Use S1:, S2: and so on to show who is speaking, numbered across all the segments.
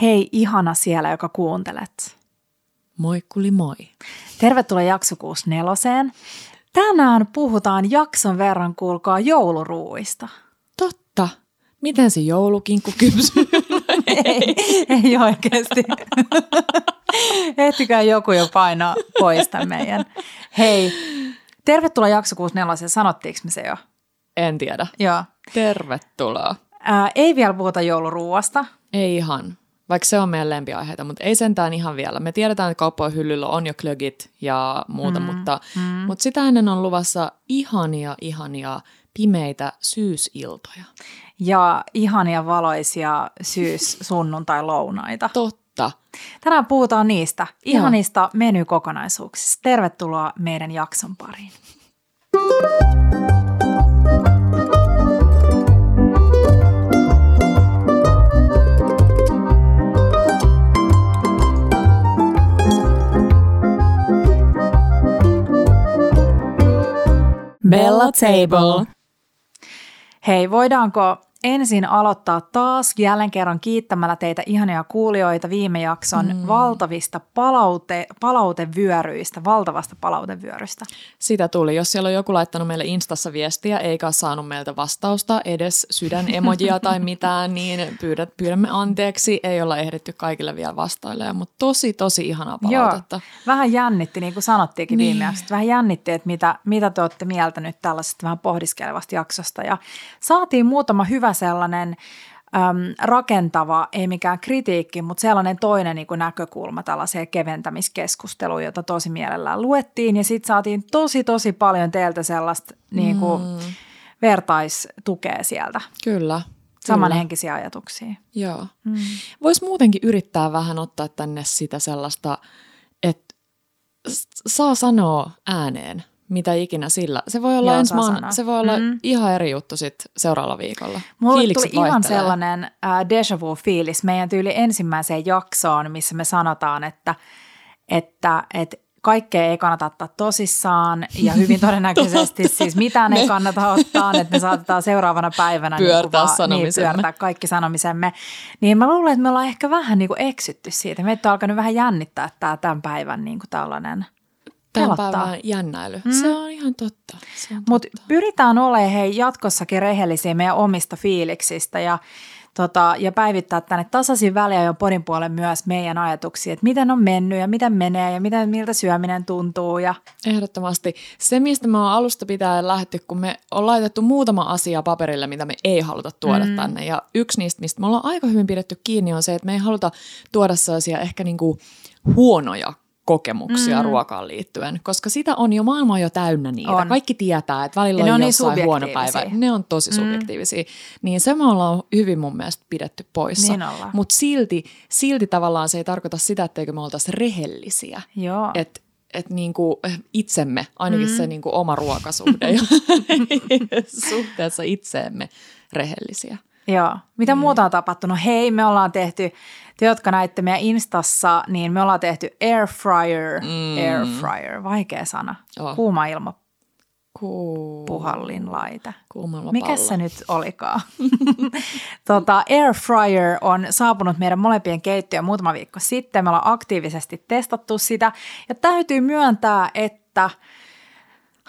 S1: Hei ihana siellä, joka kuuntelet.
S2: Moikkuli moi.
S1: Tervetuloa jakso 64. Tänään puhutaan jakson verran, kuulkaa, jouluruuista.
S2: Totta. Miten se joulukinkku kypsyy?
S1: ei, ei oikeasti. Ehtikää joku jo painaa pois tämän meidän. Hei, tervetuloa jakso 64. Sanottiinko me se jo?
S2: En tiedä.
S1: Joo.
S2: Tervetuloa.
S1: Ää, ei vielä puhuta jouluruuasta.
S2: Ei ihan. Vaikka se on meidän lempiaiheita, mutta ei sentään ihan vielä. Me tiedetään, että kauppojen hyllyllä on jo klögit ja muuta, mm, mutta, mm. mutta sitä ennen on luvassa ihania, ihania pimeitä syysiltoja.
S1: Ja ihania valoisia syys-sunnuntai-lounaita.
S2: Totta.
S1: Tänään puhutaan niistä ihanista Joo. menykokonaisuuksista. Tervetuloa meidän jakson pariin.
S2: Bella Table.
S1: Hei, voidaanko ensin aloittaa taas jälleen kerran kiittämällä teitä ihania kuulijoita viime jakson mm. valtavista palaute, palautevyöryistä, valtavasta palautevyörystä.
S2: Sitä tuli. Jos siellä on joku laittanut meille Instassa viestiä eikä saanut meiltä vastausta, edes sydänemojia tai mitään, niin pyydät, pyydämme anteeksi. Ei olla ehditty kaikille vielä vastaille, mutta tosi, tosi ihanaa palautetta. Joo.
S1: Vähän jännitti, niin kuin sanottiinkin niin. viime jaksossa. Vähän jännitti, että mitä, mitä te olette mieltä nyt tällaisesta vähän pohdiskelevasta jaksosta. Ja saatiin muutama hyvä sellainen äm, rakentava, ei mikään kritiikki, mutta sellainen toinen niin kuin näkökulma tällaiseen keventämiskeskusteluun, jota tosi mielellään luettiin. Ja sitten saatiin tosi, tosi paljon teiltä sellaista niin kuin, mm. vertaistukea sieltä.
S2: Kyllä.
S1: Samanhenkisiä ajatuksia.
S2: Joo. Mm. Voisi muutenkin yrittää vähän ottaa tänne sitä sellaista, että saa sanoa ääneen mitä ikinä sillä. Se voi olla, ensi maan, se voi olla mm. ihan eri juttu sit seuraavalla viikolla.
S1: Mulle Fiilikset tuli ihan sellainen äh, déjà vu-fiilis meidän tyyli ensimmäiseen jaksoon, missä me sanotaan, että, että, että kaikkea ei kannata ottaa tosissaan ja hyvin todennäköisesti siis mitään ei kannata ottaa, että me saatetaan seuraavana päivänä
S2: pyörtää, niin vaan.
S1: Niin, pyörtää kaikki sanomisemme. Niin mä luulen, että me ollaan ehkä vähän niin kuin eksytty siitä. Meitä on alkanut vähän jännittää tämä tämän päivän niin kuin tällainen –
S2: tämän päivän jännäily. Mm. Se on ihan totta.
S1: Mutta pyritään olemaan hei jatkossakin rehellisiä meidän omista fiiliksistä ja, tota, ja päivittää tänne tasaisin väliä jo podin puolen myös meidän ajatuksia, että miten on mennyt ja miten menee ja miten, miltä syöminen tuntuu. Ja...
S2: Ehdottomasti. Se, mistä me on alusta pitää lähdetty, kun me on laitettu muutama asia paperille, mitä me ei haluta tuoda mm. tänne. Ja yksi niistä, mistä me ollaan aika hyvin pidetty kiinni, on se, että me ei haluta tuoda sellaisia ehkä niinku huonoja kokemuksia mm. ruokaan liittyen, koska sitä on jo maailma jo täynnä niitä. On. Kaikki tietää, että välillä ja on, on jossain niin huono päivä. Ne on tosi mm. subjektiivisia. Niin se me ollaan hyvin mun mielestä pidetty poissa.
S1: Niin
S2: Mutta silti, silti tavallaan se ei tarkoita sitä, etteikö me oltaisi rehellisiä.
S1: Joo.
S2: Et, et niinku itsemme, ainakin mm. se niinku oma ruokasuhde ja suhteessa itseemme rehellisiä.
S1: Joo. Mitä mm. muuta on tapahtunut? Hei, me ollaan tehty te, jotka näitte meidän Instassa, niin me ollaan tehty air fryer, mm. air fryer, vaikea sana, oh. kuuma ilma
S2: Kuu...
S1: puhallin laite.
S2: Mikä
S1: se nyt olikaan? tota, air fryer on saapunut meidän molempien keittiöön muutama viikko sitten. Me ollaan aktiivisesti testattu sitä ja täytyy myöntää, että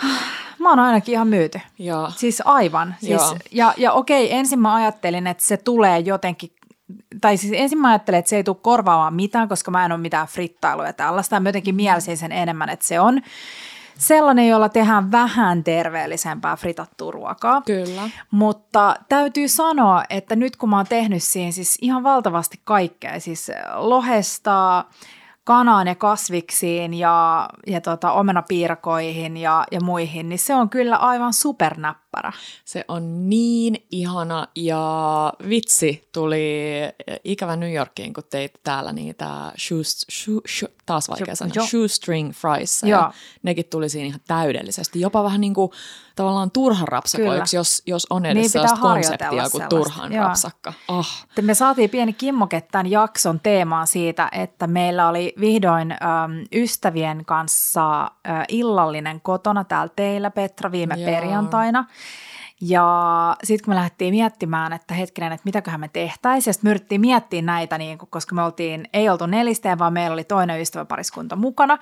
S1: Mä oon ainakin ihan myyty.
S2: Ja.
S1: Siis aivan. Siis, ja, ja okei, ensin mä ajattelin, että se tulee jotenkin tai siis ensin mä ajattelin, että se ei tule korvaamaan mitään, koska mä en ole mitään frittailuja tällaista. Mä jotenkin mielisin sen enemmän, että se on sellainen, jolla tehdään vähän terveellisempää fritattua ruokaa.
S2: Kyllä.
S1: Mutta täytyy sanoa, että nyt kun mä oon tehnyt siihen siis ihan valtavasti kaikkea, siis lohesta, kanaan ja kasviksiin ja, ja tota, omenapiirakoihin ja, ja muihin, niin se on kyllä aivan supernäppärä.
S2: Se on niin ihana ja vitsi tuli ikävä New Yorkiin, kun teit täällä niitä shoes, shoe, shoe, taas vaikea sanoa, shoestring fries. Ja nekin tuli siinä ihan täydellisesti. Jopa vähän niin kuin tavallaan turhan rapsakoiksi, jos, jos on edes niin, sellaista konseptia kuin turhan Joo. rapsakka. Oh.
S1: Me saatiin pieni kimmoke tämän jakson teemaan siitä, että meillä oli vihdoin äm, ystävien kanssa ä, illallinen kotona täällä teillä, Petra, viime Joo. perjantaina. Ja sitten kun me lähdettiin miettimään, että hetkinen, että mitäköhän me tehtäisiin, ja sitten me yritettiin miettiä näitä, niin kun, koska me oltiin, ei oltu nelisteen, vaan meillä oli toinen ystäväpariskunta mukana,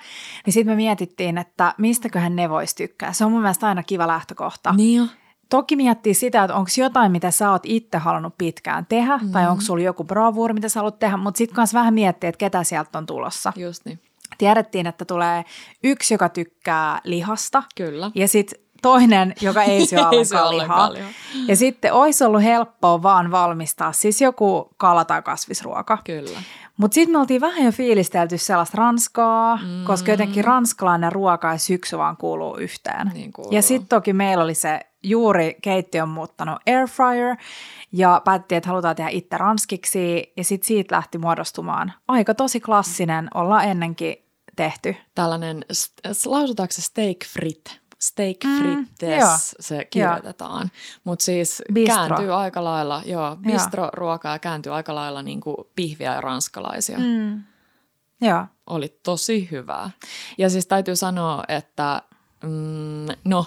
S1: niin sitten me mietittiin, että mistäköhän ne vois tykkää. Se on mun mielestä aina kiva lähtökohta.
S2: Niin jo.
S1: Toki miettii sitä, että onko jotain, mitä sä oot itse halunnut pitkään tehdä, mm. tai onko sulla joku bravuuri, mitä sä haluat tehdä, mutta sitten kanssa vähän miettiä, että ketä sieltä on tulossa.
S2: Just niin.
S1: Tiedettiin, että tulee yksi, joka tykkää lihasta.
S2: Kyllä.
S1: Ja sitten toinen, joka ei syö ollenkaan lihaa. Ja sitten olisi ollut helppoa vaan valmistaa siis joku kala- tai kasvisruoka.
S2: Kyllä.
S1: Mutta sitten me oltiin vähän jo fiilistelty sellaista ranskaa, mm. koska jotenkin ranskalainen ruoka ja syksy vaan kuuluu yhteen.
S2: Niin kuuluu.
S1: Ja sitten toki meillä oli se juuri keittiön muuttanut airfryer ja päätettiin, että halutaan tehdä itse ranskiksi ja sitten siitä lähti muodostumaan aika tosi klassinen, ollaan ennenkin tehty.
S2: Tällainen, lausutaanko se steak frit? Steak
S1: Mm,
S2: se kirjoitetaan. Mutta siis
S1: Bistro.
S2: kääntyy aika lailla, joo, bistro-ruokaa kääntyy aika lailla niin kuin pihviä ja ranskalaisia.
S1: Mm. Joo.
S2: Oli tosi hyvää. Ja siis täytyy sanoa, että mm, no,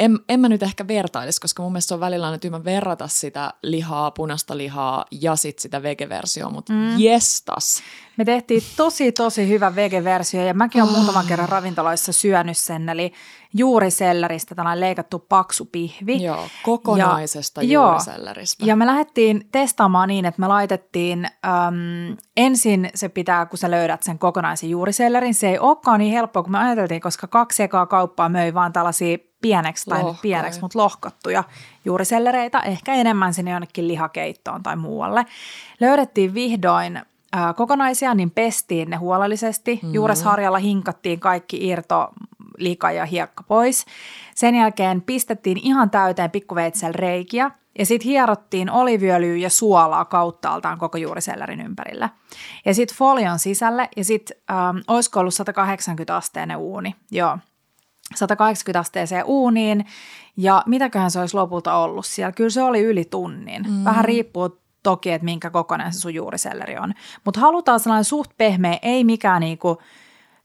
S2: en, en mä nyt ehkä vertailisi, koska mun mielestä se on välillä aina tyhmä verrata sitä lihaa, punaista lihaa ja sitten sitä vegeversioa, mutta mm. jestas.
S1: Me tehtiin tosi, tosi hyvä vegeversio ja mäkin olen muutaman kerran ravintoloissa syönyt sen, eli juuriselleristä tällainen leikattu paksu pihvi.
S2: Joo, kokonaisesta
S1: Ja- joo.
S2: juuriselleristä.
S1: Ja me lähdettiin testaamaan niin, että me laitettiin äm, ensin se pitää, kun sä löydät sen kokonaisen juurisellerin. Se ei olekaan niin helppoa kuin me ajateltiin, koska kaksi ekaa kauppaa möi vaan tällaisia pieneksi, tai nyt
S2: Lohkoja.
S1: pieneksi, mutta lohkottuja juurisellereitä, ehkä enemmän sinne jonnekin lihakeittoon tai muualle. Löydettiin vihdoin kokonaisia, niin pestiin ne huolellisesti. Mm-hmm. Juuresharjalla hinkattiin kaikki irto, lika ja hiekka pois. Sen jälkeen pistettiin ihan täyteen pikkuveitsellä reikiä ja sitten hierottiin oliviöljyä ja suolaa kauttaaltaan koko juurisellerin ympärille. Ja sitten folion sisälle ja sitten ähm, olisiko ollut 180 asteinen uuni. Joo, 180 asteeseen uuniin ja mitäköhän se olisi lopulta ollut siellä. Kyllä se oli yli tunnin. Mm. Vähän riippuu toki, että minkä kokoinen se sun juuriselleri on. Mutta halutaan sellainen suht pehmeä, ei mikään niinku,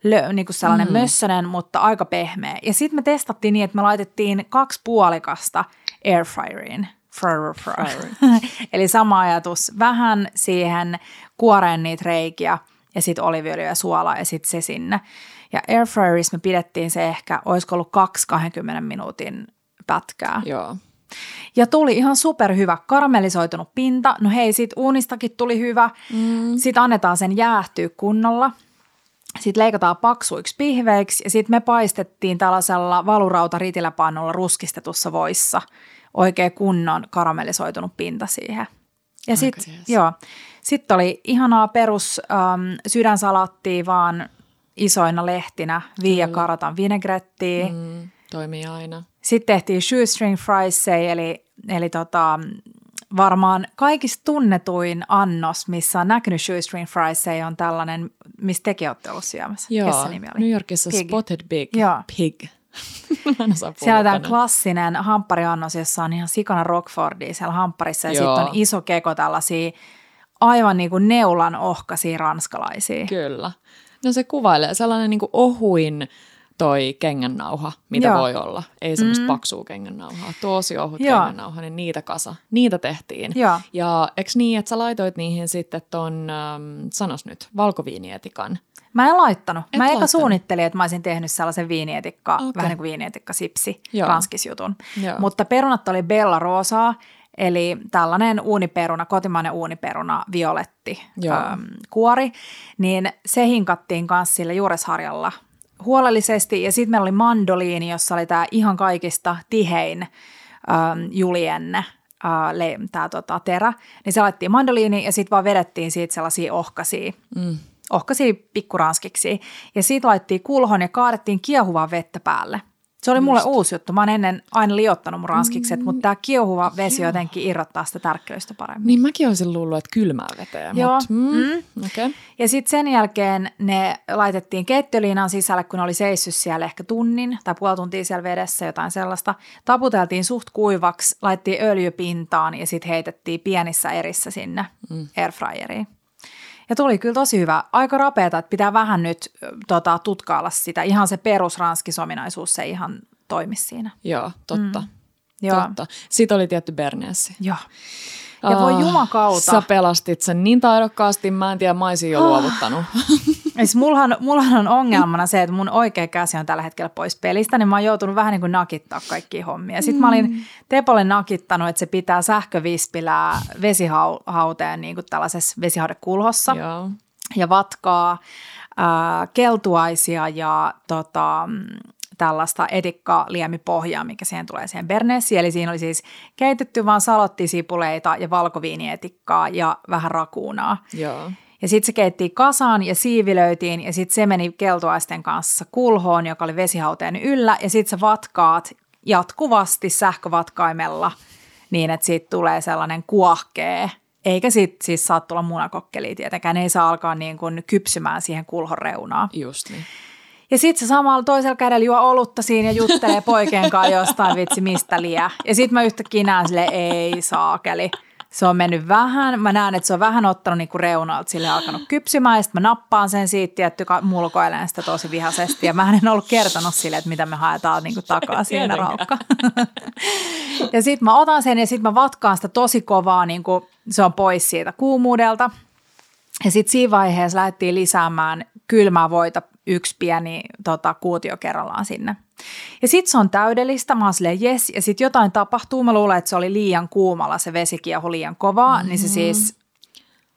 S1: lö, niinku sellainen mm. mössönen, mutta aika pehmeä. Ja sitten me testattiin niin, että me laitettiin kaksi puolikasta airfryeriin. Fryer, fryer.
S2: Fryer.
S1: Eli sama ajatus, vähän siihen kuoreen niitä reikiä ja sitten oliviöljyä ja suolaa ja sitten se sinne. Ja airfryerissa me pidettiin se ehkä, olisiko ollut 2-20 minuutin pätkää.
S2: Joo.
S1: Ja tuli ihan superhyvä karamellisoitunut pinta. No hei, sit uunistakin tuli hyvä. Mm. Sitten annetaan sen jäähtyä kunnolla. Sitten leikataan paksuiksi pihveiksi ja sitten me paistettiin tällaisella valurauta ritiläpannulla ruskistetussa voissa oikein kunnon karamellisoitunut pinta siihen. Ja sitten joo, sit oli ihanaa perus ähm, sydänsalattia vaan isoina lehtinä, viia karatan vinegrettiä. Mm,
S2: toimii aina.
S1: Sitten tehtiin shoestring friesei, eli, eli tota, varmaan kaikista tunnetuin annos, missä on näkynyt shoestring friesei, on tällainen, mistä tekin olette ollut syömässä.
S2: Joo,
S1: nimi oli?
S2: New Yorkissa
S1: Pig.
S2: Spotted Big.
S1: Joo.
S2: Pig.
S1: Siellä on tämä klassinen hamppariannos, jossa on ihan sikana Rockfordia siellä hampparissa ja sitten on iso keko tällaisia aivan niin kuin neulan ohkaisia ranskalaisia.
S2: Kyllä. No se kuvailee sellainen niin kuin ohuin toi kengännauha, mitä
S1: Joo.
S2: voi olla. Ei semmoista mm. paksua kengännauhaa. Tosi ohut
S1: Joo.
S2: kengännauha, niin niitä kasa. Niitä tehtiin.
S1: Joo.
S2: Ja eks niin, että sä laitoit niihin sitten ton, ähm, sanos nyt, valkoviinietikan.
S1: Mä en laittanut.
S2: Et
S1: mä eka
S2: laittanut.
S1: suunnittelin, että mä olisin tehnyt sellaisen viinietikka,
S2: Okei.
S1: vähän niin kuin viinietikka sipsi,
S2: Joo.
S1: ranskisjutun.
S2: Joo.
S1: Mutta perunat oli Bella Rosaa, eli tällainen uuniperuna, kotimainen uuniperuna, violetti
S2: Joo.
S1: äm, kuori, niin se hinkattiin kanssa sillä juuresharjalla huolellisesti. Ja sitten meillä oli mandoliini, jossa oli tämä ihan kaikista tihein äm, julienne, tämä tota, terä. Niin se laitettiin mandoliini ja sitten vaan vedettiin siitä sellaisia ohkaisia
S2: Mm.
S1: ohkaisia pikkuranskiksi. Ja siitä laitettiin kulhon ja kaadettiin kiehuvaa vettä päälle. Se oli mulle uusi juttu. Mä oon ennen aina liottanut mun ranskikset, mutta tämä kiehuva vesi jotenkin irrottaa sitä tärkkelystä paremmin.
S2: Niin mäkin olisin luullut, että kylmää veteen.
S1: Joo.
S2: Mut, mm,
S1: Mm.
S2: Okay.
S1: Ja sitten sen jälkeen ne laitettiin keittiöliinan sisälle, kun ne oli seissyt siellä ehkä tunnin tai puoli tuntia siellä vedessä, jotain sellaista. Taputeltiin suht kuivaksi, laitettiin öljypintaan ja sitten heitettiin pienissä erissä sinne mm. airfryeriin. Ja tuli kyllä tosi hyvä. Aika rapeata, että pitää vähän nyt tota, tutkailla sitä. Ihan se perusranskisominaisuus, se ihan toimi siinä.
S2: Joo, totta. Mm.
S1: Joo.
S2: totta. Sitten oli tietty Berneessi.
S1: Joo. Ja voi
S2: Ah,
S1: jumakauta.
S2: Sä pelastit sen niin taidokkaasti, mä en tiedä, mä olisin jo luovuttanut.
S1: Siis mullahan, mullahan on ongelmana se, että mun oikea käsi on tällä hetkellä pois pelistä, niin mä oon joutunut vähän niin kuin nakittaa kaikkia hommia. Sitten mä olin Tepolle nakittanut, että se pitää sähkövispilää vesihauteen niin kuin tällaisessa vesihaudekulhossa
S2: Joo.
S1: ja vatkaa ää, keltuaisia ja tota, mm, tällaista edikkaliemipohjaa, mikä siihen tulee siihen berneessiin. Eli siinä oli siis keitetty vaan salottisipuleita ja valkoviinietikkaa ja vähän rakuunaa.
S2: Joo.
S1: Ja sitten se keitti kasaan ja siivilöitiin ja sitten se meni keltuaisten kanssa kulhoon, joka oli vesihauteen yllä. Ja sitten sä vatkaat jatkuvasti sähkövatkaimella niin, että siitä tulee sellainen kuohkee. Eikä siitä siis saa tulla munakokkeliä tietenkään, ne ei saa alkaa niin kuin kypsymään siihen kulhon reunaan.
S2: Just niin.
S1: Ja sitten se samalla toisella kädellä juo olutta siinä ja juttelee poikien kanssa jostain vitsi mistä liian. Ja sitten mä yhtäkkiä näen sille ei saakeli. Se on mennyt vähän, mä näen, että se on vähän ottanut niinku reunalta sille alkanut kypsymään ja sitten mä nappaan sen siitä, tietty mulkoilen sitä tosi vihaisesti ja mä en ollut kertonut sille, että mitä me haetaan niinku takaa siinä raukka. ja sitten mä otan sen ja sitten mä vatkaan sitä tosi kovaa, niin kuin se on pois siitä kuumuudelta. Ja sitten siinä vaiheessa lähdettiin lisäämään kylmää voita yksi pieni tota, kuutio kerrallaan sinne. Ja sitten se on täydellistä, mä oon silleen yes, ja sitten jotain tapahtuu, mä luulen, että se oli liian kuumalla, se vesi kiehui liian kovaa, mm-hmm. niin se siis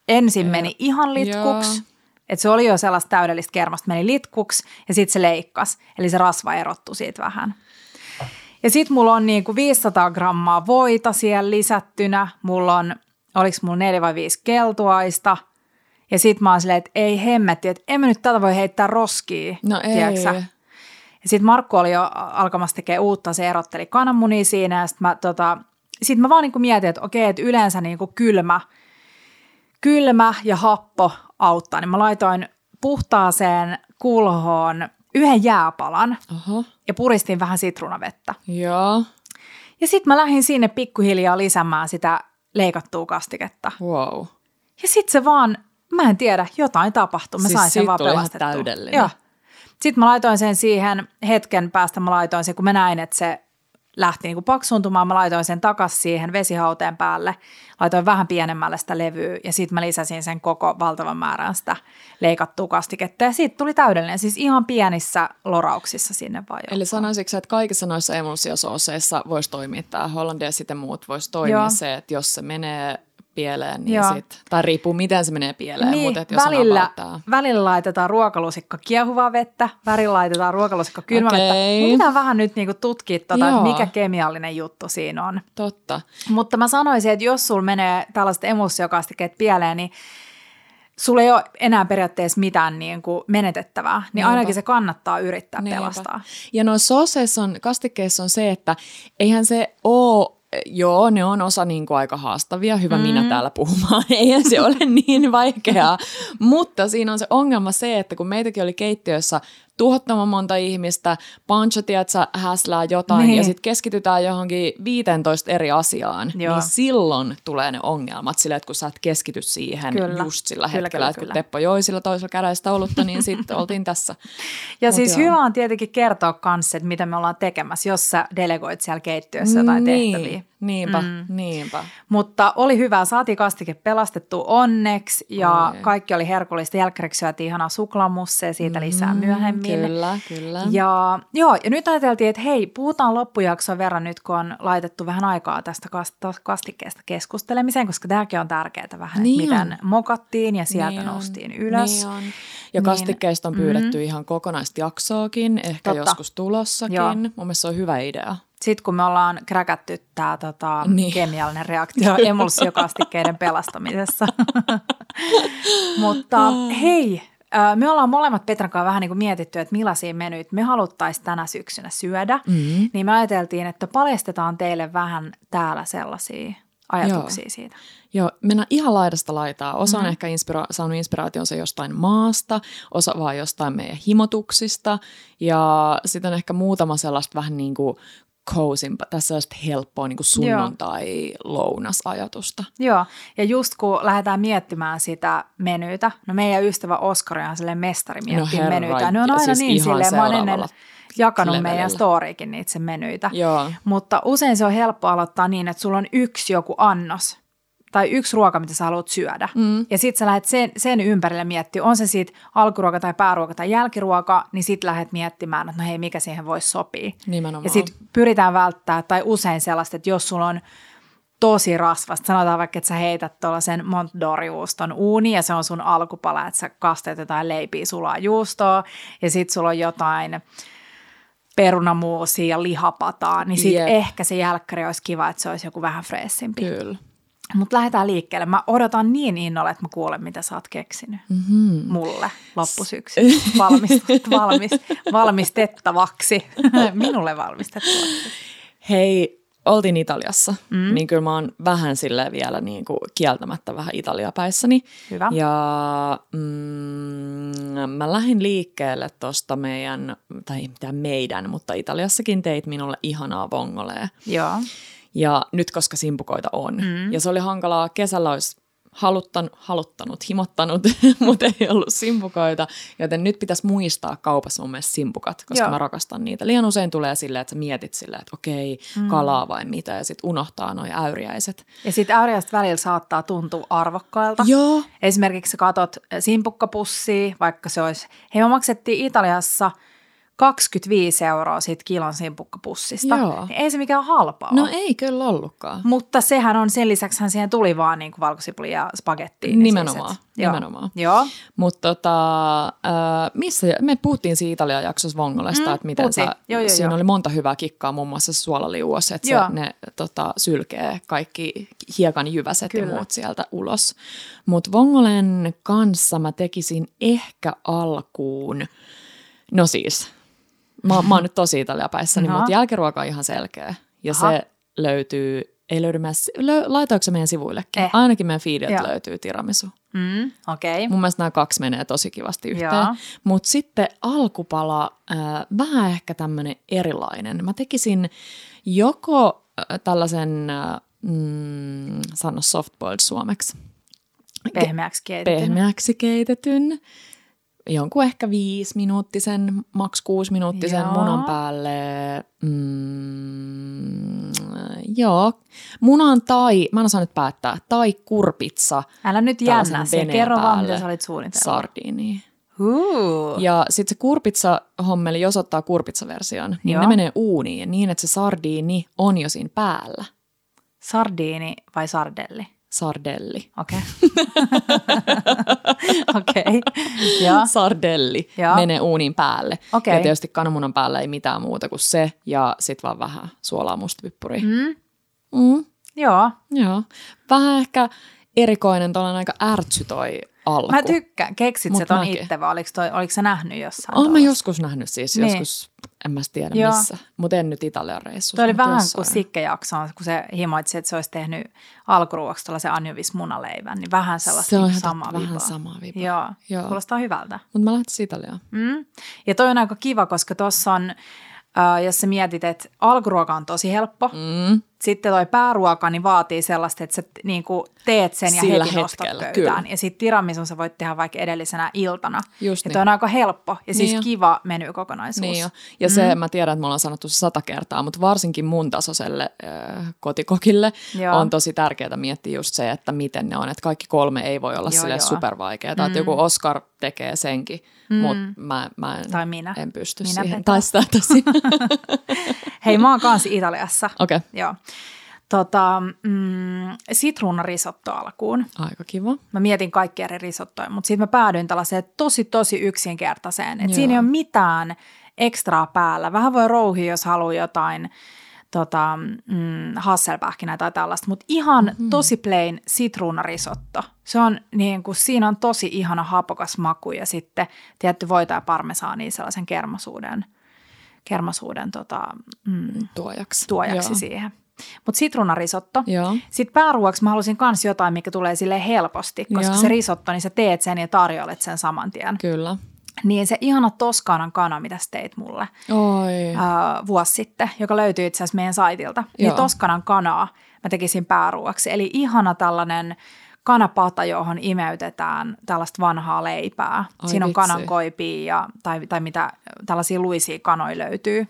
S1: ensin meni ihan litkuksi, että se oli jo sellaista täydellistä kermasta, meni litkuksi, ja sitten se leikkas, eli se rasva erottui siitä vähän. Ja sitten mulla on niinku 500 grammaa voita siellä lisättynä, mulla on, oliko mulla 4 vai 5 keltuaista, ja sitten mä oon silleen, että ei hemmetti, että en mä nyt tätä voi heittää roskiin,
S2: No ei.
S1: Ja sitten Markku oli jo alkamassa tekemään uutta, se erotteli kananmunia siinä ja sitten mä, tota, sit mä vaan niinku mietin, että okei, että yleensä niinku kylmä, kylmä ja happo auttaa. Niin mä laitoin puhtaaseen kulhoon yhden jääpalan
S2: Oho.
S1: ja puristin vähän sitruunavettä.
S2: Joo.
S1: Ja sitten mä lähdin sinne pikkuhiljaa lisäämään sitä leikattua kastiketta.
S2: Wow.
S1: Ja sitten se vaan, mä en tiedä, jotain tapahtui. Mä
S2: Siis
S1: sain sen vaan pelastettua.
S2: täydellinen.
S1: Joo. Sitten mä laitoin sen siihen, hetken päästä mä laitoin sen, kun mä näin, että se lähti niinku paksuuntumaan, mä laitoin sen takas siihen vesihauteen päälle, laitoin vähän pienemmälle sitä levyä ja sitten mä lisäsin sen koko valtavan määrän sitä leikattua kastiketta ja siitä tuli täydellinen, siis ihan pienissä lorauksissa sinne vaan.
S2: Eli sanoisitko että kaikissa noissa emulsiosooseissa voisi toimia tämä Hollandia ja sitten muut voisi toimia
S1: Joo.
S2: se, että jos se menee pieleen, niin
S1: Joo.
S2: sit, tai riippuu miten se menee pieleen,
S1: Niin,
S2: mutta jos
S1: välillä, välillä laitetaan ruokalusikka kiehuvaa vettä, välillä laitetaan ruokalusikka kylmää vettä.
S2: Okei.
S1: Mun pitää vähän nyt niinku tutkia, tota, että mikä kemiallinen juttu siinä on.
S2: Totta.
S1: Mutta mä sanoisin, että jos sulla menee tällaiset emulsiokastikkeet pieleen, niin sulla ei ole enää periaatteessa mitään niin kuin menetettävää, niin
S2: Niinpä.
S1: ainakin se kannattaa yrittää
S2: Niinpä.
S1: pelastaa.
S2: Ja noissa sooseissa on, kastikkeissa on se, että eihän se ole Joo, ne on osa niin kuin aika haastavia. Hyvä mm. minä täällä puhumaan. Eihän se ole niin vaikeaa. Mutta siinä on se ongelma se, että kun meitäkin oli keittiössä tuhottoman monta ihmistä, Pancho, tiedätkö, häslää jotain
S1: Niin.
S2: ja sitten keskitytään johonkin 15 eri asiaan,
S1: Joo.
S2: niin silloin tulee ne ongelmat sille, että kun sä et keskity siihen
S1: Kyllä.
S2: just sillä
S1: Kyllä,
S2: hetkellä,
S1: kyllä,
S2: että kun
S1: kyllä.
S2: Teppo joi sillä toisella kädellä olutta, niin sitten oltiin tässä.
S1: Ja
S2: Mut
S1: siis
S2: joo.
S1: hyvä on tietenkin kertoa kanssa, että mitä me ollaan tekemässä, jos sä delegoit siellä keittiössä jotain tehtäviä.
S2: Niin, niinpä, mm. niinpä.
S1: Mutta oli hyvä, saatiin kastike pelastettu onneksi ja
S2: Oi.
S1: kaikki oli herkullista. Jälkkäreksi syötiin ihanaa suklaamusseja, siitä lisää myöhemmin.
S2: Kyllä, kyllä.
S1: Ja, joo, ja nyt ajateltiin, että hei, puhutaan loppujakson verran nyt, kun on laitettu vähän aikaa tästä kast- kastikkeesta keskustelemiseen, koska tämäkin on tärkeää vähän,
S2: Niin
S1: että
S2: on.
S1: miten mokattiin ja sieltä
S2: Niin on,
S1: noustiin ylös.
S2: Niin on. Ja
S1: Niin,
S2: kastikkeista on pyydetty ihan kokonaista jaksoakin, ehkä
S1: Totta.
S2: joskus tulossakin.
S1: Joo.
S2: Mun mielestä se on hyvä idea.
S1: Sitten kun me ollaan kräkätty tämä tota,
S2: Niin.
S1: kemiallinen reaktio emulsiokastikkeiden pelastamisessa. Mutta hei, me ollaan molemmat Petran kanssa vähän niin kuin mietitty, että millaisia menyitä me haluttaisiin tänä syksynä syödä.
S2: Mm.
S1: Niin me ajateltiin, että paljastetaan teille vähän täällä sellaisia ajatuksia Joo. siitä.
S2: Joo, mennään ihan laidasta laitaa. Osa on ehkä inspira- saanut inspiraationsa jostain maasta, osa vaan jostain meidän himotuksista. Ja sitten on ehkä muutama sellaista vähän niin kuin cozympaa, tässä on helppoa niin kuin sunnuntai-lounasajatusta.
S1: Joo, ja just kun lähdetään miettimään sitä menyytä, no meidän ystävä Oskari on silleen mestari miettiä no menyytä. Ne on aina siis niin silleen, mä oon ennen jakanut levelillä. meidän storiikin niitä sen menyitä.
S2: Joo.
S1: Mutta usein se on helppo aloittaa niin, että sulla on yksi joku annos, tai yksi ruoka, mitä sä haluat syödä. Mm. Ja sitten sä lähdet sen, sen ympärille miettimään, on se siitä alkuruoka tai pääruoka tai jälkiruoka, niin sitten lähdet miettimään, että no hei, mikä siihen voisi sopia.
S2: Nimenomaan.
S1: Ja sitten pyritään välttämään, tai usein sellaista, että jos sulla on tosi rasvasta, sanotaan vaikka, että sä heität tuollaisen Montdor-juuston uuni ja se on sun alkupala, että sä kasteet jotain leipiä sulaa juustoa ja sitten sulla on jotain perunamuusia ja lihapataa, niin sitten yep. ehkä se jälkkäri olisi kiva, että se olisi joku vähän freessimpi.
S2: Kyllä.
S1: Mutta lähdetään liikkeelle. Mä odotan niin innolla, että mä kuulen, mitä sä oot keksinyt mm-hmm. mulle loppusyksy. Valmis, valmis, valmistettavaksi. Minulle valmistettavaksi.
S2: Hei, oltiin Italiassa, mm. niin kyllä mä oon vähän sille vielä niin kuin kieltämättä vähän Italia-päissäni.
S1: Hyvä.
S2: Ja mm, mä lähdin liikkeelle tosta meidän, tai mitä meidän, mutta Italiassakin teit minulle ihanaa vongolee.
S1: Joo.
S2: Ja nyt koska simpukoita on. Mm. Ja se oli hankalaa. Kesällä olisi haluttan, haluttanut, himottanut, mutta ei ollut simpukoita. Joten nyt pitäisi muistaa kaupassa mun mielestä simpukat, koska Joo. mä rakastan niitä. Liian usein tulee silleen, että sä mietit silleen, että okei, mm. kalaa vai mitä, ja sitten unohtaa noin äyriäiset.
S1: Ja sitten äyriäiset välillä saattaa tuntua arvokkailta.
S2: Joo.
S1: Esimerkiksi sä katot simpukkapussia, vaikka se olisi, hei me maksettiin Italiassa – 25 euroa siitä kilon simpukkapussista. Joo. Niin ei se mikään halpaa
S2: No ei kyllä ollutkaan.
S1: Mutta sehän on, sen lisäksi siihen tuli vaan niin valkosipuli ja spagettiin. Niin
S2: nimenomaan, siis, nimenomaan.
S1: Joo.
S2: Mutta tota, äh, missä, me puhuttiin siitä Italian jaksossa Vongolesta, mm, että miten sä, joo, joo, siinä joo. oli monta hyvää kikkaa, muun muassa suolaliuos, että se, ne tota, sylkee kaikki hiekan jyväset kyllä. ja muut sieltä ulos. Mutta Vongolen kanssa mä tekisin ehkä alkuun, no siis Mä, mä oon nyt tosi italiapäissäni, no. mutta jälkiruoka on ihan selkeä. Ja Aha. se löytyy, ei löydy meidän, lö, laitoiko se meidän sivuillekin? Eh. Ainakin meidän feediltä löytyy tiramisu.
S1: Mm, okay.
S2: Mun mielestä nämä kaksi menee tosi kivasti yhteen. Mutta sitten alkupala, äh, vähän ehkä tämmöinen erilainen. Mä tekisin joko äh, tällaisen, äh, mm, sano softboiled suomeksi.
S1: Pehmeäksi keitetyn.
S2: Pehmeäksi keitetyn jonkun ehkä viisi minuuttisen, maks kuusi minuuttisen joo. munan päälle. Mm, joo, munan tai, mä en osaa nyt päättää, tai kurpitsa.
S1: Älä nyt jännä kerro vaan, mitä sä olit suunnitellut.
S2: Sardiini.
S1: Uh.
S2: Ja sitten se kurpitsa hommeli, jos ottaa kurpitsaversion, niin Joo. ne menee uuniin niin, että se sardiini on jo siinä päällä.
S1: Sardiini vai sardelli?
S2: Sardelli.
S1: Okei. Okei.
S2: Okay. Sardelli ja. menee uunin päälle. Okay. Ja tietysti kananmunan päällä ei mitään muuta kuin se ja sitten vaan vähän suolaa mustapippuria.
S1: Mm.
S2: Mm.
S1: Joo.
S2: Joo. Vähän ehkä erikoinen, tuollainen aika ärtsy toi alku.
S1: Mä tykkään. Keksit Mut se ton itse vai oliko, toi, oliko sä nähnyt jossain?
S2: Olen mä joskus nähnyt siis, niin. joskus en mä tiedä Joo. missä, mutta en nyt Italian reissussa.
S1: Toi oli vähän jossain. kuin sikkejaksoon, kun se himoitsi, että se olisi tehnyt alkuruoksi tällaisen anjovis-munaleivän, niin vähän sellaista
S2: se on
S1: niin sama
S2: vähän vipa. sama vipa.
S1: Joo, Joo. kuulostaa hyvältä.
S2: Mutta mä lähtisin Italiaan.
S1: Mm. Ja toi on aika kiva, koska tuossa on Uh, jos sä mietit, että alkuruoka on tosi helppo,
S2: mm.
S1: sitten toi pääruoka niin vaatii sellaista, että sä niin kuin teet sen ja Sillä heti nostat pöytään. Kyllä. Ja sitten tiramisun sä voit tehdä vaikka edellisenä iltana.
S2: Just
S1: ja
S2: niin.
S1: on aika helppo ja siis niin kiva menykokonaisuus.
S2: Niin jo. Ja mm. se, mä tiedän, että me ollaan sanottu se sata kertaa, mutta varsinkin mun tasoiselle äh, kotikokille Joo. on tosi tärkeää miettiä just se, että miten ne on. Että kaikki kolme ei voi olla sille supervaikeaa. Mm. Että joku Oscar tekee senkin mm. mutta mä, mä en,
S1: tai minä.
S2: en pysty
S1: minä
S2: siihen. Tai sitä
S1: Hei, mä oon kanssa Italiassa.
S2: Okei. Okay.
S1: Joo. Tota, mm, sitruunarisotto alkuun.
S2: Aika kiva.
S1: Mä mietin kaikkia eri risottoja, mutta sitten mä päädyin tällaiseen tosi tosi yksinkertaiseen. Että siinä ei ole mitään ekstraa päällä. Vähän voi rouhia, jos haluaa jotain tota, mm, hasselpähkinä tai tällaista, mutta ihan mm-hmm. tosi plain sitruunarisotto. Se on niin kuin, siinä on tosi ihana hapokas maku ja sitten tietty voita ja parmesaani sellaisen kermasuuden, kermasuuden tota,
S2: mm, tuojaksi,
S1: tuojaksi siihen. Mutta sitruunarisotto. Sitten pääruoksi mä halusin myös jotain, mikä tulee sille helposti, koska Joo. se risotto, niin sä teet sen ja tarjoilet sen saman tien.
S2: Kyllä.
S1: Niin se ihana Toskanan kana, mitä sä teit mulle
S2: Oi.
S1: ää, vuosi sitten, joka löytyy itse asiassa meidän saitilta, niin. Toskanan kanaa mä tekisin pääruuaksi. Eli ihana tällainen kanapata, johon imeytetään tällaista vanhaa leipää.
S2: Ai
S1: Siinä on
S2: vitsi.
S1: kanankoipia ja, tai, tai mitä tällaisia luisia kanoja löytyy.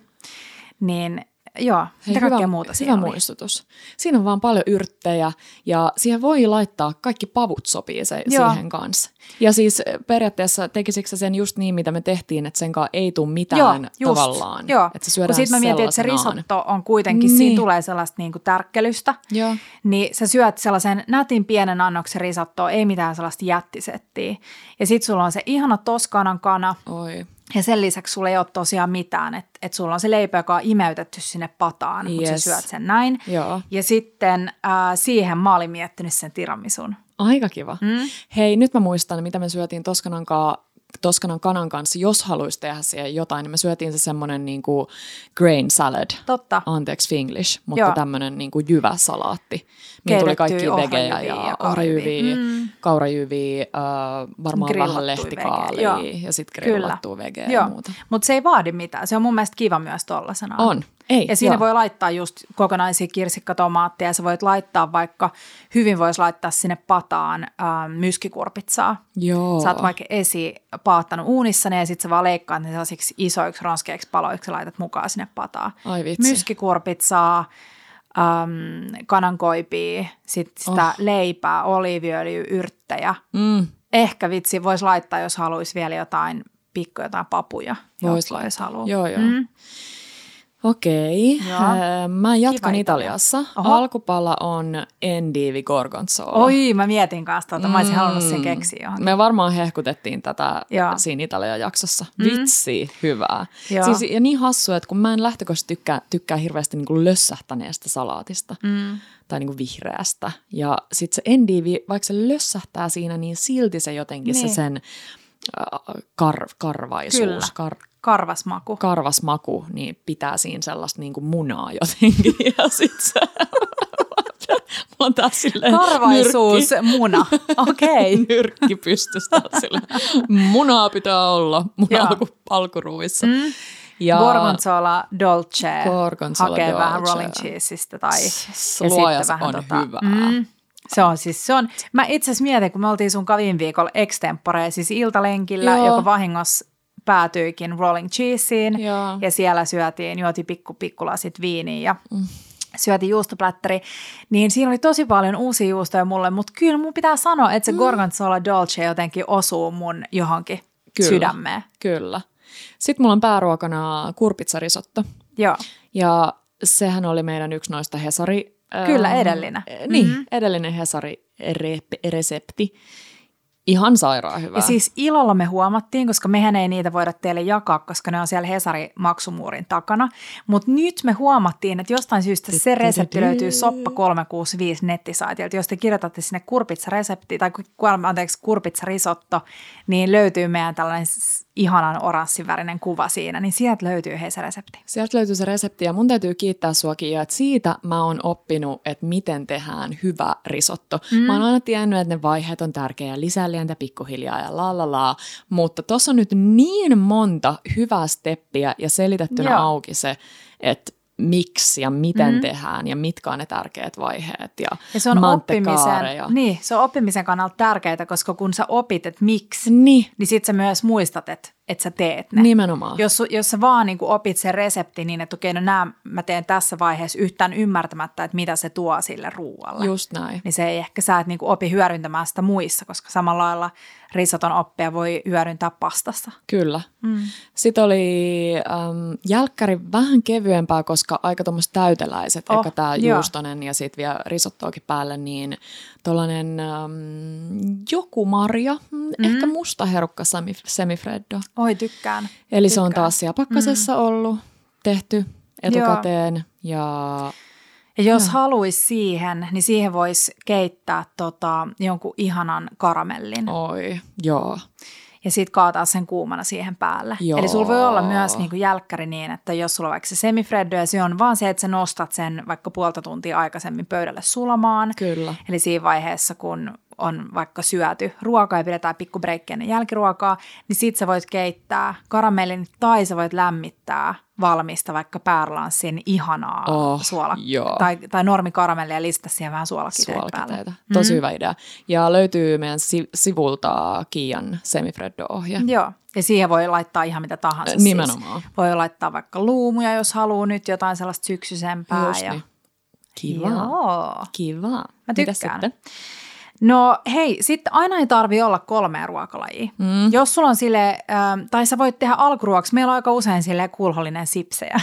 S1: Niin joo, mitä kaikkea muuta
S2: hyvä
S1: siinä oli?
S2: muistutus. Siinä on vaan paljon yrttejä ja siihen voi laittaa kaikki pavut sopii se,
S1: Joo.
S2: siihen kanssa. Ja siis eh, periaatteessa tekisikö sen just niin, mitä me tehtiin, että sen kanssa ei tule mitään
S1: Joo, just.
S2: tavallaan.
S1: Joo.
S2: Että se
S1: Kun
S2: syödään
S1: sit mä mietin, että se risotto on kuitenkin,
S2: Niin.
S1: siinä tulee sellaista niinku tärkkelystä.
S2: Joo.
S1: Niin sä syöt sellaisen nätin pienen annoksen risottoa, ei mitään sellaista jättisettiä. Ja sit sulla on se ihana toskanan kana,
S2: Oi.
S1: Ja sen lisäksi sulla ei ole tosiaan mitään, että et sulla on se leipä, joka on imeytetty sinne pataan, mutta sä
S2: Yes.
S1: syöt sen näin.
S2: Joo.
S1: Ja sitten äh, siihen mä olin miettinyt sen tiramisun.
S2: Aika kiva.
S1: Mm.
S2: Hei, nyt mä muistan, mitä me syötiin Toskanan, kaa, Toskanan kanan kanssa. Jos haluaisi tehdä siihen jotain, niin me syötiin se semmoinen niin kuin grain salad.
S1: Totta.
S2: Anteeksi Finglish, mutta
S1: Joo.
S2: tämmöinen niin kuin jyvä salaatti. Mihin tuli kaikki vegejä ja
S1: kaurajyviä. Mm.
S2: kaurajyviä äh, varmaan vähän
S1: vegejä,
S2: lehtikaalia ja sitten grillattua vegeä ja muuta.
S1: mutta se ei vaadi mitään. Se on mun mielestä kiva myös tollasena.
S2: On. Ei,
S1: Ja siinä
S2: joo.
S1: voi laittaa just kokonaisia kirsikkatomaatteja. Sä voit laittaa vaikka, hyvin voisi laittaa sinne pataan ähm, myskikurpitsaa.
S2: Joo.
S1: Sä oot vaikka esi paattanut uunissa ne ja sit sä vaan leikkaat ne sellaisiksi isoiksi ronskeiksi paloiksi ja laitat mukaan sinne pataan.
S2: Ai vitsi.
S1: Myskikurpitsaa, ähm, kanankoipia, sitten sitä
S2: Oh.
S1: leipää, oliiviöljyä, yrttejä.
S2: Mm,
S1: Ehkä vitsi voisi laittaa, jos haluaisi vielä jotain pikku jotain papuja.
S2: Vois
S1: jos
S2: laittaa.
S1: haluaa.
S2: Joo, joo.
S1: Mm.
S2: Okei.
S1: Joo.
S2: Äh, Mä jatkan
S1: Kiva
S2: Italiassa.
S1: Oho.
S2: Alkupala on endivi gorgonzola.
S1: Oi, mä mietin kanssa tuota. Mä olisin halunnut sen keksiä johonkin.
S2: Me varmaan hehkutettiin tätä
S1: Joo.
S2: siinä Italian jaksossa. Vitsi, hyvää.
S1: Joo.
S2: Siis, ja niin hassua, että kun mä en lähtökohtaisesti tykkää, tykkää hirveästi niin kuin lössähtäneestä salaatista
S1: Mm.
S2: tai niin kuin vihreästä. Ja sitten se endivi, vaikka se lössähtää siinä, niin silti se jotenkin
S1: Niin.
S2: se sen kar, karvaisuus,
S1: Kyllä.
S2: Kar,
S1: Karvas maku.
S2: karvas maku, niin pitää siinä sellaista niin kuin munaa jotenkin. Ja sitten se... Mä oon taas silleen
S1: Karvaisuus, muna. Okei.
S2: nyrkki, nyrkki pystystä sille. Munaa pitää olla mun
S1: Joo.
S2: alku, alkuruissa.
S1: Mm.
S2: Ja
S1: Gorgonzola Dolce
S2: Gorgonzola
S1: hakee vähän
S2: Dolce.
S1: rolling cheeseistä tai
S2: S-
S1: ja
S2: luojas
S1: sitten vähän
S2: on
S1: tota,
S2: hyvää.
S1: Mm, se on siis, se on, mä itse asiassa mietin, kun me oltiin sun kavin viikolla extempore, siis iltalenkillä,
S2: Joo.
S1: joka vahingossa päätyikin rolling cheeseen
S2: Joo.
S1: ja siellä syötiin, juotiin pikku pikkulasit viiniä ja
S2: Mm.
S1: syötiin juustoplättäri, niin siinä oli tosi paljon uusia juustoja mulle, mutta kyllä mun pitää sanoa, että se
S2: Mm.
S1: Gorgonzola Dolce jotenkin osuu mun johonkin
S2: Kyllä.
S1: sydämeen.
S2: Kyllä. Sitten mulla on pääruokana kurpitsarisotto.
S1: Joo.
S2: Ja sehän oli meidän yksi noista Hesari...
S1: Kyllä,
S2: ähm,
S1: edellinen.
S2: Niin,
S1: Mhm.
S2: edellinen Hesari-resepti. Ihan sairaan hyvä.
S1: Ja siis ilolla me huomattiin, koska mehän ei niitä voida teille jakaa, koska ne on siellä Hesari maksumuurin takana. Mutta nyt me huomattiin, että jostain syystä se resepti löytyy Soppa 365 nettisaitilta. Jos te kirjoitatte sinne kurpitsaresepti tai anteeksi, kurpitsarisotto, niin löytyy meidän tällainen ihanan oranssivärinen kuva siinä, niin sieltä löytyy hei se resepti.
S2: Sieltä löytyy se resepti ja mun täytyy kiittää suakin ja että siitä mä oon oppinut, että miten tehdään hyvä risotto. Mm. Mä oon aina tiennyt, että ne vaiheet on tärkeä, lisää lientä pikkuhiljaa ja la la la, mutta tossa on nyt niin monta hyvää steppiä ja selitettynä
S1: Joo.
S2: auki se, että miksi ja miten
S1: Mm.
S2: mm. tehdään ja mitkä on ne tärkeät vaiheet. Ja,
S1: Ja se on oppimisen,
S2: Ja...
S1: niin, se on oppimisen kannalta tärkeää, koska kun sä opit, että miksi,
S2: Niin,
S1: niin sit sä myös muistat, että, että sä teet ne.
S2: nimenomaan.
S1: Jos, jos sä vaan niin opit sen resepti niin, että okei, no nämä mä teen tässä vaiheessa yhtään ymmärtämättä, että mitä se tuo sille ruualle.
S2: Just näin.
S1: Niin se ei ehkä sä et niin opi hyödyntämään sitä muissa, koska samalla lailla risoton oppia voi hyödyntää pastassa.
S2: Kyllä.
S1: Mm.
S2: Sitten oli äm, jälkkäri vähän kevyempää, koska aika tuommoiset täyteläiset,
S1: Oh,
S2: eka tämä juustonen ja sitten vielä risottoakin päälle, niin tuollainen äm, joku marja, mm. ehkä musta herukka semi, semifreddo.
S1: Oi, tykkään.
S2: Eli se on
S1: Tykkään.
S2: taas siellä pakkasessa mm. ollut, tehty etukäteen ja
S1: Ja jos haluaisi siihen, niin siihen voisi keittää tota, jonkun ihanan karamellin.
S2: oi, joo.
S1: Ja sitten kaataa sen kuumana siihen päälle.
S2: Joo.
S1: Eli sulla voi olla myös niinku jälkkäri niin, että jos sulla on vaikka se semifreddo ja se on vaan se, että sä nostat sen vaikka puolta tuntia aikaisemmin pöydälle sulamaan.
S2: Kyllä.
S1: Eli siinä vaiheessa, kun on vaikka syöty ruokaa ja pidetään pikku ennen jälkiruokaa, niin sit sä voit keittää karamellin tai sä voit lämmittää valmista vaikka päärlanssin ihanaa
S2: Oh,
S1: suola-
S2: joo.
S1: tai, tai normikaramellia ja lisätä siihen vähän suolakiteitä päälle.
S2: Tosi hyvä idea. Ja löytyy meidän si- sivulta Kiian semifreddo-ohje.
S1: Joo, ja siihen voi laittaa ihan mitä tahansa.
S2: Nimenomaan.
S1: Siis. Voi laittaa vaikka luumuja, jos haluaa nyt jotain sellaista syksyisempää.
S2: Just
S1: ja...
S2: niin. Kiva.
S1: Joo.
S2: Kiva.
S1: Mä tykkään.
S2: sitten?
S1: No hei, sitten aina ei tarvi olla kolmea ruokalajia. Mm. Jos sulla on sille, ähm, tai sä voit tehdä alkuruoksi, meillä on aika usein sille kulhollinen sipsejä.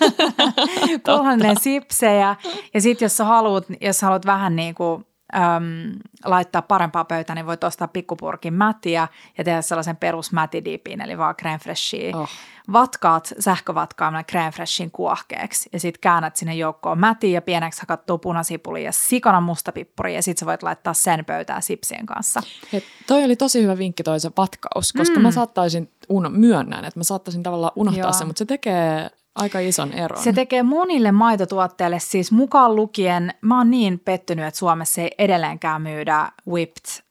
S1: kulhollinen sipsejä. Ja sitten jos sä haluat, jos sä haluat vähän niin kuin äm, laittaa parempaa pöytään, niin voit ostaa pikkupurkin mätiä ja tehdä sellaisen perus mätidipin, eli vaan freshia.
S2: Oh.
S1: Vatkaat sähkövatkaamalla freshin kuohkeeksi ja sitten käännät sinne joukkoon mätiä ja pieneksi hakattua punasipulia ja sikana mustapippuria ja sitten sä voit laittaa sen pöytään sipsien kanssa.
S2: Hei, toi oli tosi hyvä vinkki toi se vatkaus, koska mm. mä saattaisin, uno, myönnän, että mä saattaisin tavallaan unohtaa
S1: Joo.
S2: sen, mutta se tekee aika ison eron.
S1: Se tekee monille maitotuotteille siis mukaan lukien, mä oon niin pettynyt, että Suomessa ei edelleenkään myydä whipped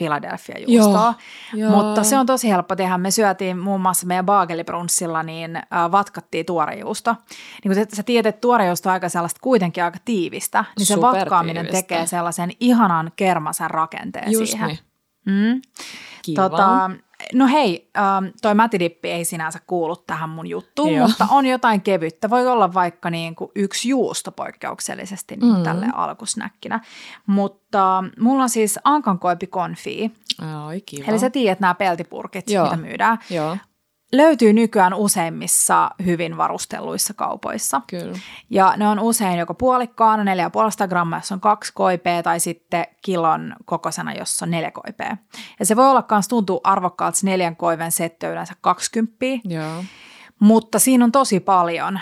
S1: Philadelphia juustoa,
S2: Joo,
S1: mutta se on tosi helppo tehdä. Me syötiin muun muassa meidän baagelibrunssilla, niin äh, vatkattiin tuorejuusto. Niin kun sä, sä tiedät, että tuorejuusto on aika sellaista kuitenkin aika tiivistä, niin se vatkaaminen tekee sellaisen ihanan kermasen rakenteen
S2: Just
S1: siihen.
S2: niin.
S1: Mm.
S2: Kiva.
S1: Tota, no hei, ähm, toi mätidippi ei sinänsä kuulu tähän mun juttuun,
S2: Joo.
S1: mutta on jotain kevyttä. Voi olla vaikka niin kuin yksi juusto poikkeuksellisesti niin
S2: Mm.
S1: tälle alkusnäkkinä. Mutta mulla on siis ankankoipi konfii.
S2: Ai kiva.
S1: Eli sä tiedät nämä peltipurkit,
S2: Joo.
S1: mitä myydään.
S2: Joo,
S1: Löytyy nykyään useimmissa hyvin varustelluissa kaupoissa.
S2: kyllä.
S1: Ja ne on usein joko puolikkaana 4,5 grammaa, jos on kaksi koipea, tai sitten kilon kokoisena, jos on neljä koipea. Ja se voi olla myös tuntuu arvokkaalta, se neljän koiven setti yleensä 20,
S2: Joo.
S1: mutta siinä on tosi paljon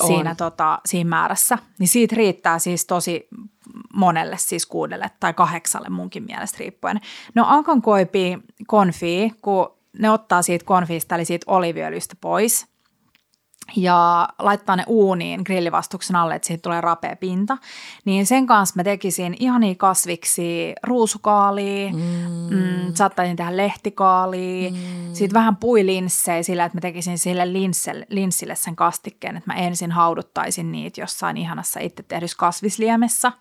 S2: On.
S1: siinä, tota, siinä määrässä. Niin siitä riittää siis tosi monelle, siis kuudelle tai kahdeksalle munkin mielestä riippuen. No ankankoipi konfii, kun ne ottaa siitä konfiista, eli siitä oliviöljystä pois – ja laittaa ne uuniin grillivastuksen alle, että siitä tulee rapea pinta, niin sen kanssa mä tekisin ihania kasviksi ruusukaalia, mm. Mm, saattaisin tehdä lehtikaalia, mm. sitten vähän puilinssejä sillä, että mä tekisin sille linssille, linssille sen kastikkeen, että mä ensin hauduttaisin niitä jossain ihanassa itse tehdyssä kasvisliemessä.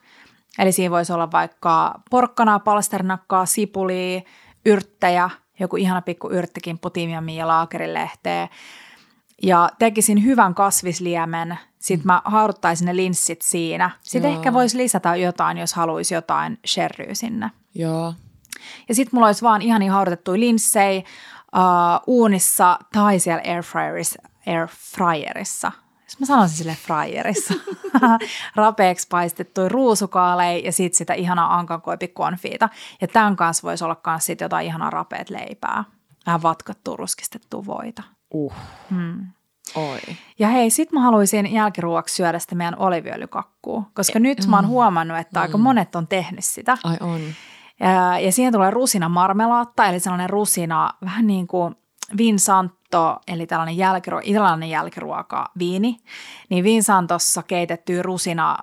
S1: Eli siinä voisi olla vaikka porkkanaa, palsternakkaa, sipulia, yrttejä, joku ihana pikku yrttikimppu, tiimiamia, laakerilehteä, ja tekisin hyvän kasvisliemen. Sitten mä hauduttaisin ne linssit siinä. Sitten ehkä voisi lisätä jotain, jos haluaisi jotain sherryä sinne.
S2: Joo.
S1: Ja sitten mulla olisi vaan ihania haudutettuja linssejä uh, uunissa tai siellä airfryerissa. airfryerissa. Jos mä sanoisin sille fryerissa. Rapeeksi paistettuja ruusukaaleja ja sitten sitä ihanaa ankankoipikonfiita. Ja tämän kanssa voisi olla myös sitten jotain ihanaa rapeat leipää. Vähän vatkattua, ruskistettua voita.
S2: Uh.
S1: Hmm.
S2: Oi.
S1: Ja hei, sit mä haluaisin jälkiruoksi syödä sitä meidän oliviöljykakkua, koska nyt mä oon huomannut, että aika monet on tehnyt sitä.
S2: Ai on.
S1: Ja, ja siihen tulee rusina marmelaatta, eli sellainen rusina, vähän niin kuin Vinsanto, eli tällainen jälkiruo, italialainen jälkiruoka, viini. Niin Vinsantossa keitettyä rusina,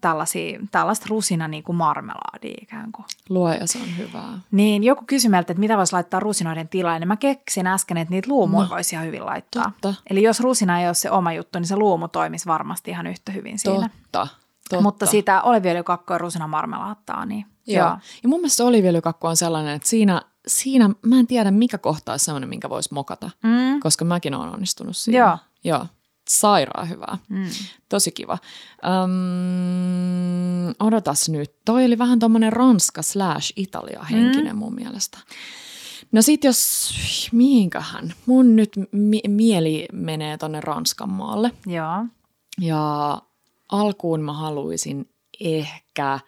S1: tällaisia, tällaista rusina niin kuin marmelaadia ikään kuin.
S2: Luoja, se on hyvää.
S1: Niin joku kysyi meiltä, että mitä voisi laittaa rusinoiden tilalle, niin mä keksin äsken, että niitä luumuja
S2: No,
S1: voisi ihan hyvin laittaa.
S2: totta.
S1: Eli jos rusina ei ole se oma juttu, niin se luumu toimisi varmasti ihan yhtä hyvin siinä.
S2: Totta. Totta.
S1: Mutta sitä oliviöljykakkoa ja rusinamarmelaattaa, niin
S2: Joo. Ja mun mielestä oliviöljykakku on sellainen, että siinä, siinä mä en tiedä mikä kohta on sellainen, minkä voisi mokata,
S1: Mm.
S2: koska mäkin olen onnistunut siinä.
S1: Joo.
S2: Joo. Sairaan hyvää.
S1: Mm.
S2: Tosi kiva. Öm, odotas nyt. Toi oli vähän tommonen Ranska slash Italia henkinen mm. mun mielestä. No sit jos, mihinkähän? Mun nyt mi- mieli menee tonne Ranskan maalle.
S1: Joo.
S2: Ja alkuun mä haluaisin ehkä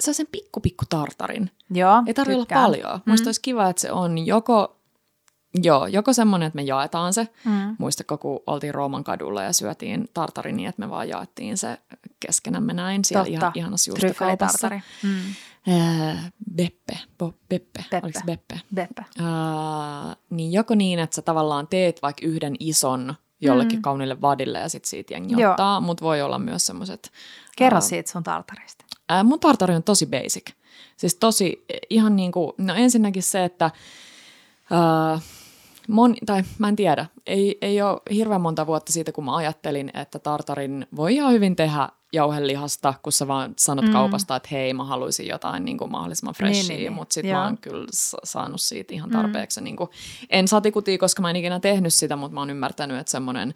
S2: sen pikku pikku tartarin.
S1: Joo,
S2: Ei tarvitse olla paljon. Musta olisi kiva, että se on joko, joo, joko semmoinen, että me jaetaan se.
S1: Mm.
S2: Muistatko, kun oltiin Rooman kadulla ja syötiin tartari niin, että me vaan jaettiin se keskenämme näin siellä
S1: Totta.
S2: ihan, ihanassa juustokaupassa.
S1: Mm.
S2: Ää, Beppe, Bo, Beppe,
S1: Beppe.
S2: oliko se Beppe?
S1: Beppe.
S2: Ää, niin joko niin, että sä tavallaan teet vaikka yhden ison jollekin mm. kauniille vadille ja sit siitä jengi ottaa, mutta voi olla myös semmoiset...
S1: Kerro siitä sun tartarista.
S2: Ää, mun tartari on tosi basic. Siis tosi ihan niin kuin, no ensinnäkin se, että ää, Mon, tai mä en tiedä, ei, ei ole hirveän monta vuotta siitä, kun mä ajattelin, että tartarin voi ihan hyvin tehdä jauhelihasta, kun sä vaan sanot mm. kaupasta, että hei, mä haluaisin jotain niin kuin mahdollisimman freshia, niin, niin, niin. mutta sitten mä oon kyllä saanut siitä ihan mm. tarpeeksi. Mm. Niin kuin, en satikutia, koska mä en ikinä tehnyt sitä, mutta mä oon ymmärtänyt, että semmoinen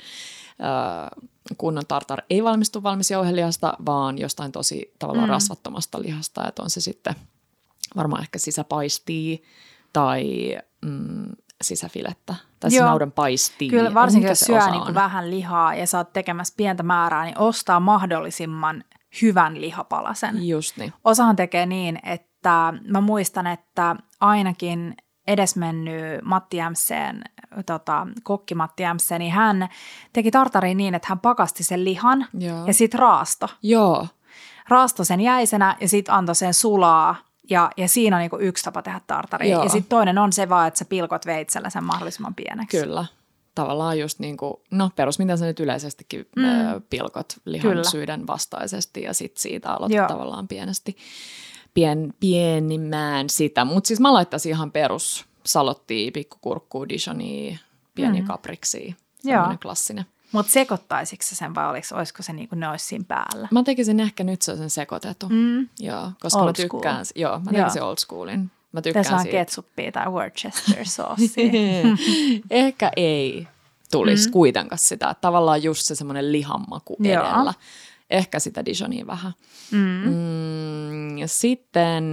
S2: äh, kunnon tartar ei valmistu valmis jauhelihasta, vaan jostain tosi tavallaan mm. rasvattomasta lihasta, että on se sitten varmaan ehkä sisäpaistii tai mm, sisäfilettä tai siis naudan paistia.
S1: Kyllä varsinkin jos syö niin kuin vähän lihaa ja saat tekemässä pientä määrää, niin ostaa mahdollisimman hyvän lihapalasen.
S2: Just niin.
S1: Osahan tekee niin, että mä muistan, että ainakin edesmennyt Matti Jämseen, tota, kokki Matti Jämseen, niin hän teki tartariin niin, että hän pakasti sen lihan Joo. ja sitten raasto.
S2: Joo.
S1: Raasto sen jäisenä ja sitten antoi sen sulaa ja, ja siinä on niin yksi tapa tehdä tartaria. Joo. Ja sitten toinen on se vaan, että sä pilkot veitsellä sen mahdollisimman pieneksi.
S2: Kyllä. Tavallaan just niin kuin, no perus, mitä sä nyt yleisestikin mm. ö, pilkot lihan Kyllä. syiden vastaisesti ja sitten siitä aloitat Joo. tavallaan pienesti, pien, pienimmään sitä. Mutta siis mä laittaisin ihan perus salottia, pikkukurkkuu, dijonia, pieniä mm. kapriksia. Joo. klassinen.
S1: Mutta sekoittaisitko sen vai olis, olisiko se niin kuin ne olisi siinä päällä?
S2: Mä tekisin ehkä nyt se sen sekoitettu. Mm. Joo, koska old mä tykkään, school. joo, mä tekisin joo. old schoolin. Mä tykkään
S1: Tässä on ketsuppia tai Worcester sauce.
S2: ehkä ei tulisi mm. kuitenkaan sitä. Että tavallaan just se semmoinen lihanmaku joo. edellä. Ehkä sitä Dijonia vähän. Mm. Mm, ja sitten,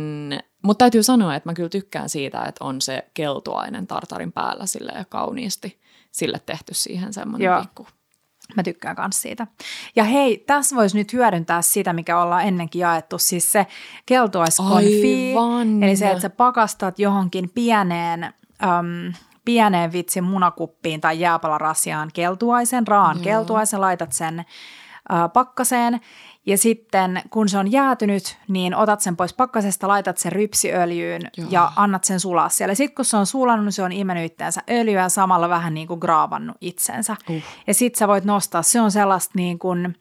S2: mutta täytyy sanoa, että mä kyllä tykkään siitä, että on se keltuainen tartarin päällä sille kauniisti sille tehty siihen semmoinen pikku
S1: Mä tykkään myös siitä. Ja hei, tässä voisi nyt hyödyntää sitä, mikä ollaan ennenkin jaettu, siis se keltuaiskonfi. Eli se, että sä pakastat johonkin pieneen, äm, pieneen vitsin munakuppiin tai jääpalarasiaan keltuaisen, raan Joo. keltuaisen, laitat sen äh, pakkaseen ja sitten kun se on jäätynyt, niin otat sen pois pakkasesta, laitat sen rypsiöljyyn Joo. ja annat sen sulaa siellä. Sitten kun se on sulannut, niin se on imennyt itteensä öljyä ja samalla vähän niin kuin graavannut itsensä. Uh. Ja sitten sä voit nostaa, se on sellaista niin kuin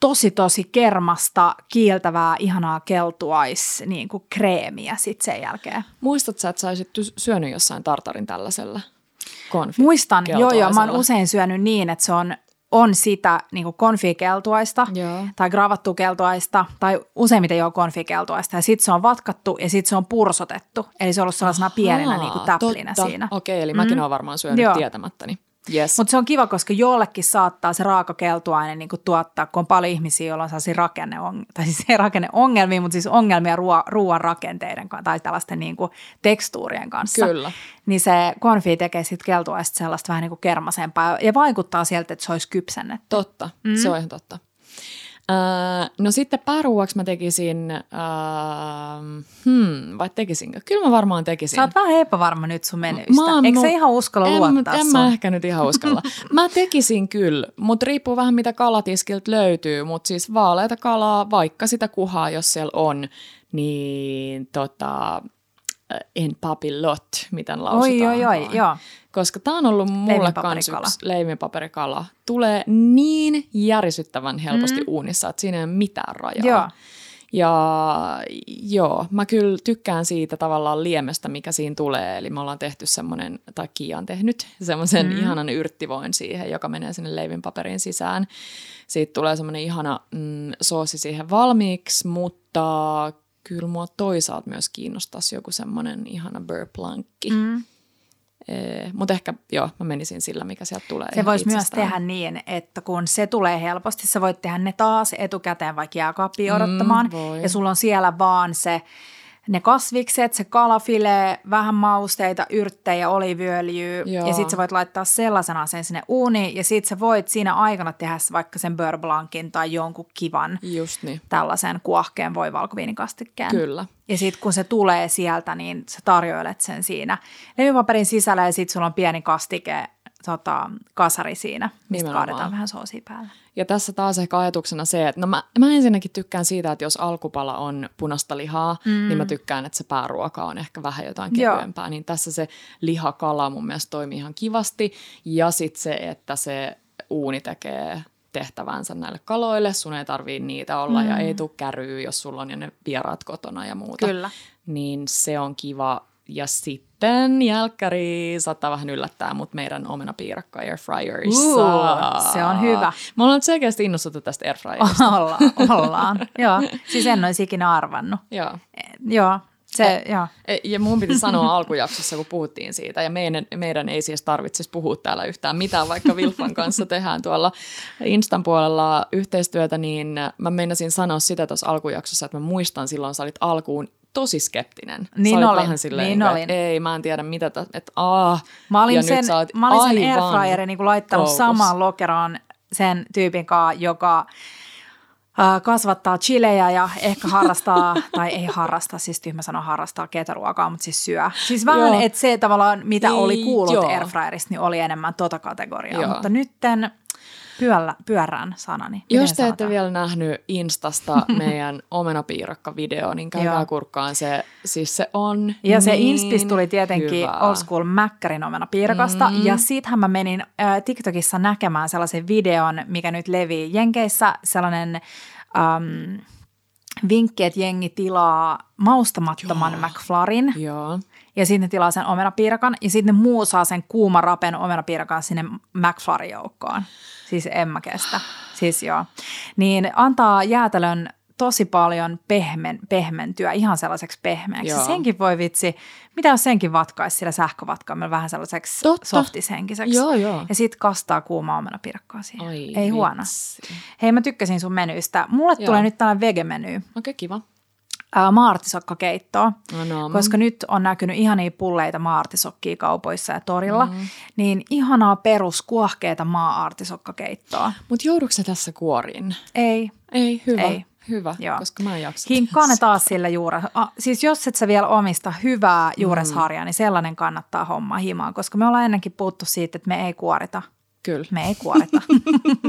S1: tosi tosi kermasta, kiiltävää, ihanaa keltuais niin kuin kreemiä sitten sen jälkeen.
S2: Muistatko että sä olisit syönyt jossain tartarin tällaisella?
S1: Muistan, joo joo, mä oon usein syönyt niin, että se on on sitä niin konfikeltuaista Joo. tai gravattu keltuaista tai useimmiten jo konfikeltuaista ja sitten se on vatkattu ja sitten se on pursotettu. Eli se on ollut sellaisena Ahaa, pienenä niin kuin täplinä totta. siinä.
S2: Okei, eli mäkin mm. olen varmaan syönyt Joo. tietämättäni. Yes.
S1: Mutta se on kiva, koska jollekin saattaa se raakakeltuaine niin kuin tuottaa, kun on paljon ihmisiä, joilla on sellaisia rakenne, tai siis ei rakenneongelmia, mutta siis ongelmia ruo- ruoan rakenteiden tai tällaisten niin kuin tekstuurien kanssa.
S2: Kyllä.
S1: Niin se konfi tekee sitten keltuaista sellaista vähän niin kuin kermasempaa ja vaikuttaa sieltä, että se olisi kypsennetty.
S2: Totta, mm. se on ihan totta. Öö, no sitten pääruuaksi mä tekisin, öö, hmm, vai tekisinkö? Kyllä mä varmaan tekisin.
S1: Sä oot vähän epävarma nyt sun menyistä. Mä Eikö se ihan uskalla en, luottaa
S2: En sun? mä ehkä nyt ihan uskalla. mä tekisin kyllä, mutta riippuu vähän mitä kalatiskiltä löytyy, mutta siis vaaleita kalaa, vaikka sitä kuhaa, jos siellä on, niin tota, en papillot, miten lausutaan.
S1: Oi, oi, oi, joo.
S2: Koska tämä on ollut mulle kanssa yksi leivinpaperikala. Tulee niin järisyttävän helposti mm. uunissa, että siinä ei ole mitään rajaa. Joo. Ja joo, mä kyllä tykkään siitä tavallaan liemestä, mikä siinä tulee. Eli me ollaan tehty semmoinen, tai Kia on tehnyt semmoisen mm. ihanan yrttivoin siihen, joka menee sinne leivinpaperin sisään. Siitä tulee semmoinen ihana mm, soosi siihen valmiiksi, mutta kyllä mua toisaalta myös kiinnostaisi joku semmoinen ihana burplankki. Mm. Eh, Mutta ehkä joo, mä menisin sillä, mikä sieltä tulee.
S1: Se voisi myös tehdä niin, että kun se tulee helposti, sä voit tehdä ne taas etukäteen vaikka jääkaappiin odottamaan. Mm, ja sulla on siellä vaan se ne kasvikset, se kalafile, vähän mausteita, yrttejä, oliiviöljyä Joo. ja sitten sä voit laittaa sellaisena sen sinne uuniin ja sitten sä voit siinä aikana tehdä vaikka sen beurre blancin tai jonkun kivan
S2: Just niin.
S1: tällaisen kuohkeen voi valkoviinikastikkeen.
S2: Kyllä.
S1: Ja sitten kun se tulee sieltä, niin sä tarjoilet sen siinä levypaperin sisällä ja sitten sulla on pieni kastike tota, kasari siinä, mistä kaadetaan vähän soosia päälle.
S2: Ja tässä taas ehkä ajatuksena se, että no mä, mä ensinnäkin tykkään siitä, että jos alkupala on punasta lihaa, mm. niin mä tykkään, että se pääruoka on ehkä vähän jotain kevyempää. Joo. Niin tässä se lihakala mun mielestä toimii ihan kivasti. Ja sitten se, että se uuni tekee tehtävänsä näille kaloille, sun ei tarvii niitä olla mm. ja ei tule käryy, jos sulla on jo ne vieraat kotona ja muuta.
S1: Kyllä.
S2: Niin se on kiva. Ja sitten jälkkäri saattaa vähän yllättää, mutta meidän omenapiirakka airfryerissa.
S1: Uh, se on hyvä.
S2: Me ollaan selkeästi innostuttu tästä airfryerista.
S1: ollaan, ollaan. Joo, siis en olisi ikinä arvannut.
S2: Joo.
S1: Joo, se, ja.
S2: ja mun piti sanoa alkujaksossa, kun puhuttiin siitä, ja meidän, meidän ei siis tarvitsisi puhua täällä yhtään mitään, vaikka Vilfan kanssa tehdään tuolla Instan puolella yhteistyötä, niin mä meinasin sanoa sitä tuossa alkujaksossa, että mä muistan silloin, sä olit alkuun tosi skeptinen.
S1: Niin olin,
S2: vähän silleen,
S1: niin
S2: että
S1: olin.
S2: ei, mä en tiedä mitä, tä, että aah.
S1: Mä olin
S2: ja
S1: sen, mä olin sen airfryerin niin laittanut
S2: koukussa.
S1: samaan lokeroon sen tyypin kanssa, joka kasvattaa chilejä ja ehkä harrastaa, tai ei harrasta, siis tyhmä sanoa harrastaa ketoruokaa, mutta siis syö. Siis vähän, että se tavallaan, mitä
S2: Niin,
S1: oli kuullut
S2: joo.
S1: airfryerista, niin oli enemmän tota kategoriaa.
S2: Joo.
S1: Mutta nytten pyöllä, pyörään sanani. Miten
S2: Jos te ette vielä nähnyt Instasta meidän omenapiirakka-video, niin käykää kurkkaan se. Siis se on
S1: Ja se
S2: niin
S1: inspis tuli tietenkin
S2: hyvää.
S1: Old School Mäkkärin omena piirakasta.
S2: Mm.
S1: Ja siitähän mä menin äh, TikTokissa näkemään sellaisen videon, mikä nyt levii Jenkeissä. Sellainen ähm, vinkki, että jengi tilaa maustamattoman
S2: Joo.
S1: McFlarin.
S2: Joo.
S1: Ja sitten ne tilaa sen omenapiirakan. Ja sitten ne muu saa sen kuuma rapen omenapiirakan sinne McFlurry-joukkoon. Siis en mä kestä. Siis joo. Niin antaa jäätelön tosi paljon pehmen, pehmentyä, ihan sellaiseksi pehmeäksi.
S2: Joo.
S1: Senkin voi vitsi, mitä jos senkin vatkaisi sillä sähkövatkaimella vähän sellaiseksi
S2: Totta.
S1: softishenkiseksi.
S2: Joo, joo.
S1: Ja sitten kastaa kuumaa omenapiirakkaa siihen.
S2: Ai,
S1: Ei huono.
S2: vitsi.
S1: Hei, mä tykkäsin sun menyistä. Mulle
S2: Joo.
S1: tulee nyt tällainen vege-meny.
S2: Okei, okay, kiva.
S1: Ää, maartisokkakeittoa,
S2: No, no.
S1: koska nyt on näkynyt ihania pulleita maartisokkia kaupoissa ja torilla, mm. niin ihanaa perus kuohkeita maa-artisokkakeittoa.
S2: Mutta joudutko sä tässä kuoriin?
S1: Ei,
S2: Ei, hyvä.
S1: Ei.
S2: Hyvä,
S1: Joo.
S2: koska mä en jaksa.
S1: hinkkaa ne taas sillä juure. Siis jos et sä vielä omista hyvää juuresharjaa, mm. niin sellainen kannattaa homma himaan, koska me ollaan ennenkin puhuttu siitä, että me ei kuorita.
S2: Kyllä.
S1: Me ei kuorita.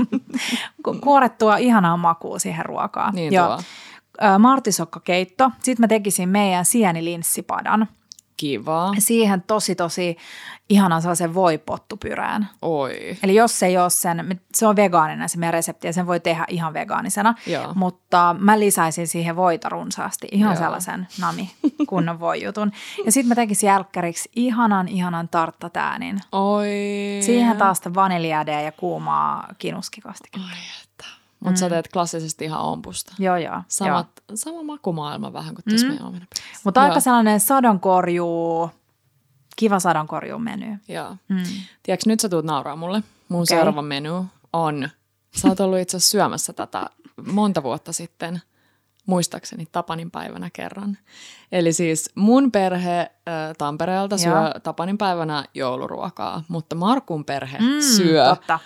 S1: Ku- Kuorettua ihanaa makua siihen ruokaan.
S2: Niin
S1: Ja,
S2: tuo.
S1: Martisokkakeitto. Sitten mä tekisin meidän sienilinssipadan.
S2: Kiva.
S1: Siihen tosi tosi ihanan sellaisen voipottupyrään.
S2: Oi.
S1: Eli jos ei ole sen, se on vegaaninen se meidän resepti ja sen voi tehdä ihan vegaanisena,
S2: Joo.
S1: mutta mä lisäisin siihen voita runsaasti, ihan
S2: Joo.
S1: sellaisen nami kunnon voijutun. Ja sitten mä tekisin jälkkäriksi ihanan ihanan tarttatäänin.
S2: Oi.
S1: Siihen taas vaniljäädeä ja kuumaa kinuskikastiketta.
S2: Oi, Mutta sä teet klassisesti ihan ompusta.
S1: Joo, joo. joo.
S2: Samat, sama makumaailma vähän kuin tässä mm. meidän omenapiirassa.
S1: Mutta aika
S2: Joo.
S1: sellainen sadonkorjuu, kiva sadonkorjuu meny.
S2: Joo.
S1: Mm.
S2: Tiedätkö, nyt sä tuut nauraa mulle. Mun
S1: Okei.
S2: seuraava menu on, sä oot ollut itse syömässä tätä monta vuotta sitten, muistaakseni Tapanin päivänä kerran. Eli siis mun perhe äh, Tampereelta syö
S1: Joo.
S2: Tapanin päivänä jouluruokaa, mutta Markun perhe
S1: Mm,
S2: syö
S1: Totta.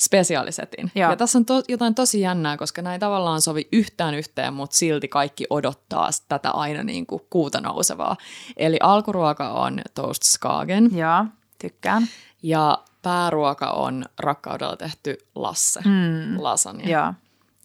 S2: Spesiaalisetin.
S1: Joo.
S2: Ja tässä on to, jotain tosi jännää, koska näin tavallaan sovi yhtään yhteen, mutta silti kaikki odottaa tätä aina niin kuin kuuta nousevaa. Eli alkuruoka on toast skagen
S1: Joo, tykkään.
S2: ja pääruoka on rakkaudella tehty lasse,
S1: Mm.
S2: lasagne.
S1: Joo.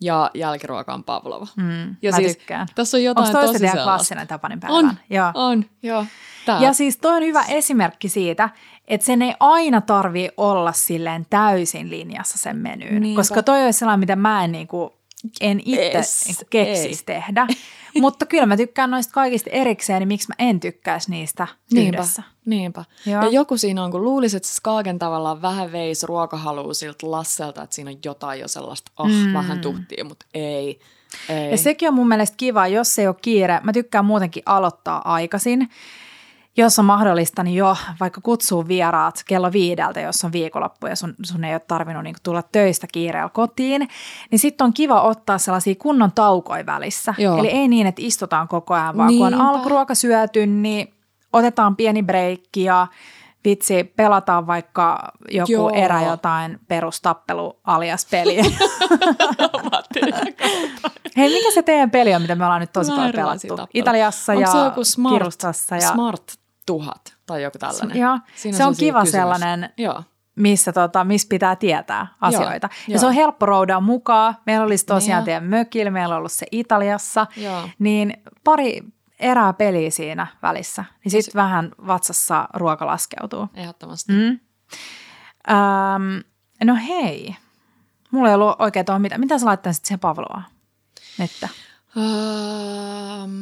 S2: Ja jälkiruoka on pavlova.
S1: Mm.
S2: Ja
S1: Mä
S2: siis
S1: tykkään.
S2: Tässä on jotain
S1: Onko
S2: tosi sellaista.
S1: klassinen Tapanin päivän?
S2: On,
S1: Joo.
S2: on, joo. Tää.
S1: Ja siis toi on hyvä esimerkki siitä, että sen ei aina tarvii olla silleen täysin linjassa sen menyyn.
S2: Niinpä.
S1: Koska toi olisi sellainen, mitä mä en, niinku, en itse
S2: Es,
S1: niinku keksisi
S2: ei.
S1: tehdä. Mutta kyllä mä tykkään noista kaikista erikseen, niin miksi mä en tykkäisi niistä
S2: Niinpä,
S1: yhdessä.
S2: niinpä.
S1: Joo.
S2: Ja joku siinä on, kun luulisi, että se Skagen tavallaan vähän veisi ruokahalua siltä Lasselta, että siinä on jotain jo sellaista, oh, mm. vähän tuhtia, mutta ei. ei.
S1: Ja sekin on mun mielestä kiva, jos ei ole kiire. Mä tykkään muutenkin aloittaa aikaisin. Jos on mahdollista, niin jo vaikka kutsuu vieraat kello viideltä, jos on viikonloppu ja sun, sun ei ole tarvinnut niin tulla töistä kiireellä kotiin, niin sitten on kiva ottaa sellaisia kunnon taukoja välissä.
S2: Joo.
S1: Eli ei niin, että istutaan koko ajan, vaan kun on
S2: Niinpä.
S1: alkuruoka syöty, niin otetaan pieni breikki ja vitsi, pelataan vaikka joku
S2: Joo.
S1: erä jotain perustappelu alias peliä. Hei, mikä se teidän peli on, mitä me ollaan nyt tosi paljon pelattu?
S2: tappeluita.
S1: Italiassa
S2: Onko
S1: ja
S2: se joku smart,
S1: Kirustassa. Ja,
S2: Smart tuhat tai joku tällainen?
S1: Joo,
S2: Siinä
S1: se on kiva
S2: kysymys.
S1: sellainen,
S2: Joo.
S1: missä, tota, missä pitää tietää asioita.
S2: Joo,
S1: ja
S2: joo.
S1: se on helppo roudaa mukaan. Meillä olisi tosiaan
S2: Niin.
S1: teidän mökillä, meillä on ollut se Italiassa.
S2: Joo.
S1: Niin pari erää peliä siinä välissä. Niin sitten vähän vatsassa ruoka laskeutuu.
S2: Ehdottomasti.
S1: Mm. Ähm, no hei, Mulla ei ollut oikein tuohon mitään. Mitä sä laittaisit siihen Pavlovaan? Nyt.
S2: Um,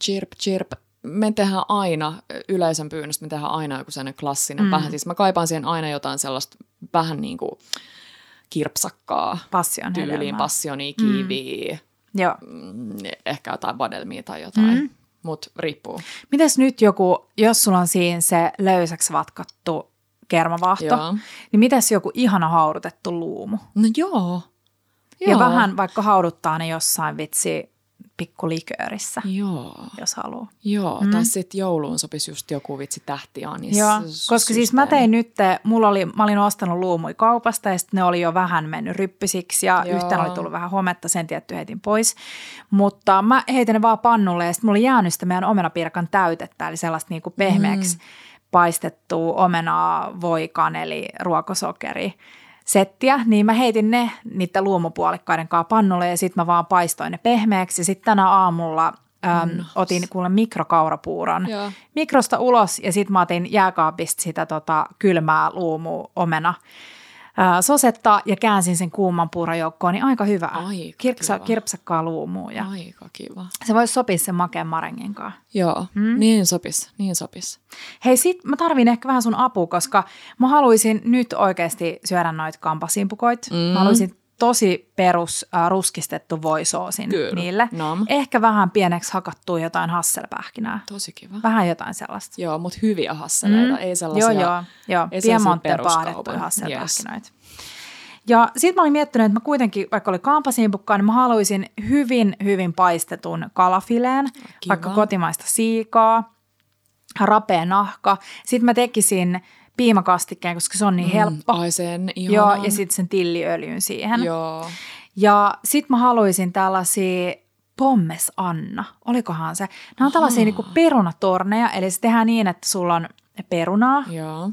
S2: chirp, chirp. Me tehdään aina, yleisön pyynnöstä me tehdään aina joku sellainen klassinen mm. vähän. Siis mä kaipaan siihen aina jotain sellaista vähän niin kuin kirpsakkaa.
S1: Passion
S2: Tyyliin
S1: hedelmää.
S2: passionia, kiiviä,
S1: Joo.
S2: mm. ehkä jotain vadelmia tai jotain. Mm. Mutta riippuu.
S1: Mites nyt joku, jos sulla on siinä se löysäksi vatkattu kermavaahto,
S2: Joo.
S1: niin mites joku ihana haudutettu luumu?
S2: No joo.
S1: Ja vähän vaikka hauduttaa ne jossain vitsi pikkuliköörissä,
S2: Joo.
S1: jos haluaa.
S2: Joo, mm. tai sitten jouluun sopisi just joku vitsi tähtianis.
S1: Joo, koska siis mä tein nyt, mulla oli, mä olin ostanut luumui kaupasta ja sitten ne oli jo vähän mennyt ryppysiksi ja
S2: Joo.
S1: yhteen oli tullut vähän hometta, sen tietty heitin pois. Mutta mä heitin ne vaan pannulle ja sitten mulla oli jäänyt sitä meidän omenapirkan täytettä, eli sellaista niinku pehmeäksi mm. paistettua omenaa, voikaneli, ruokosokeri settiä, niin mä heitin ne niiden luomupuolikkaiden kanssa pannulle ja sitten mä vaan paistoin ne pehmeäksi. Sitten tänä aamulla äm, otin kuule mikrokaurapuuron
S2: Joo.
S1: mikrosta ulos ja sitten mä otin jääkaapista sitä tota, kylmää luumu omena sosetta ja käänsin sen kuuman puuron joukkoon, niin aika hyvä.
S2: Aika
S1: Kirksa,
S2: kiva.
S1: kirpsakkaa luumua ja
S2: Aika kiva.
S1: se voisi sopia sen makeen marengin kanssa.
S2: Joo, mm. niin sopis, niin sopis.
S1: Hei, sit mä tarvin ehkä vähän sun apua, koska mä haluaisin nyt oikeasti syödä noita kampasimpukoit. Mm. Mä haluaisin tosi perus äh, ruskistettu voisoosin
S2: Kyllä.
S1: niille.
S2: Nom.
S1: Ehkä vähän pieneksi hakattua jotain hasselpähkinää.
S2: Tosi kiva.
S1: Vähän jotain sellaista.
S2: Joo, mutta hyviä hasseleita, ei sellaisia.
S1: Joo, joo, joo. Piemonten paadettuja hasselpähkinöitä. Ja sitten mä olin miettinyt, että mä kuitenkin, vaikka oli kampasimpukkaa, niin mä haluaisin hyvin, hyvin paistetun kalafileen, vaikka kotimaista siikaa, rapea nahka. Sitten mä tekisin piimakastikkeen, koska se on niin helppo.
S2: Ai sen,
S1: Joo, ja sitten sen tilliöljyn siihen.
S2: Joo.
S1: Ja sitten mä haluaisin tällaisia pommes Anna, olikohan se? Nämä on tällaisia niinku perunatorneja, eli se tehdään niin, että sulla on perunaa,
S2: Joo,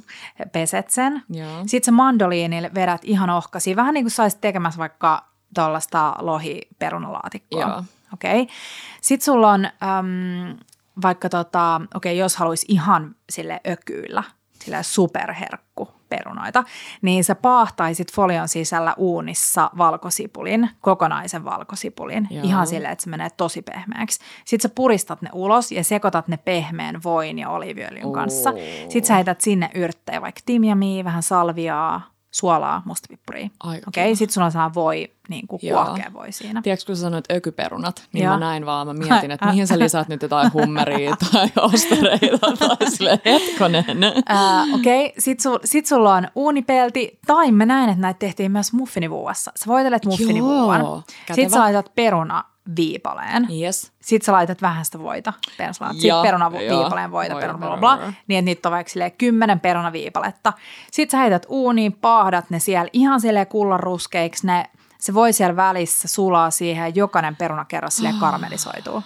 S1: peset sen.
S2: joo.
S1: Sitten se mandoliinille vedät ihan ohkasi, vähän niin kuin saisit tekemässä vaikka tuollaista lohiperunalaatikkoa.
S2: Joo.
S1: Okei. Okay. Sitten sulla on äm, vaikka tota, okei, okay, jos haluaisi ihan sille ökyillä, sille superherkku perunoita, niin sä paahtaisit folion sisällä uunissa valkosipulin, kokonaisen valkosipulin,
S2: Joo.
S1: ihan silleen, että se menee tosi pehmeäksi. Sitten sä puristat ne ulos ja sekoitat ne pehmeän voin ja oliiviöljyn kanssa. Sitten sä heität sinne yrttejä, vaikka timjamia, vähän salviaa, suolaa, mustapippuria. Okei,
S2: kiva.
S1: sitten sulla saa voi, niin kuin kuohkea voi siinä.
S2: Tiedätkö, kun sä sanoit ökyperunat, niin
S1: Joo.
S2: mä näin vaan, mä mietin, että mihin sä lisäät nyt jotain hummeria tai ostareita tai sille hetkonen.
S1: Ää, Okei, sit, sul, sit sulla on uunipelti, tai mä näen, että näitä tehtiin myös muffinivuuassa. Sä voitelet muffinivuuan, sit sä laitat peruna viipaleen,
S2: Yes.
S1: sit sä laitat vähän sitä voita, perslaat, sit
S2: Ja,
S1: peruna
S2: joo,
S1: viipaleen voita,
S2: voita,
S1: peruna bla, bla, bla, niin että niitä on vaikka silleen kymmenen perunaviipaletta. Sit sä heität uuniin, paahdat ne siellä ihan silleen kullanruskeiksi, ne, se voi siellä välissä sulaa siihen ja jokainen perunakerros silleen karamellisoituu.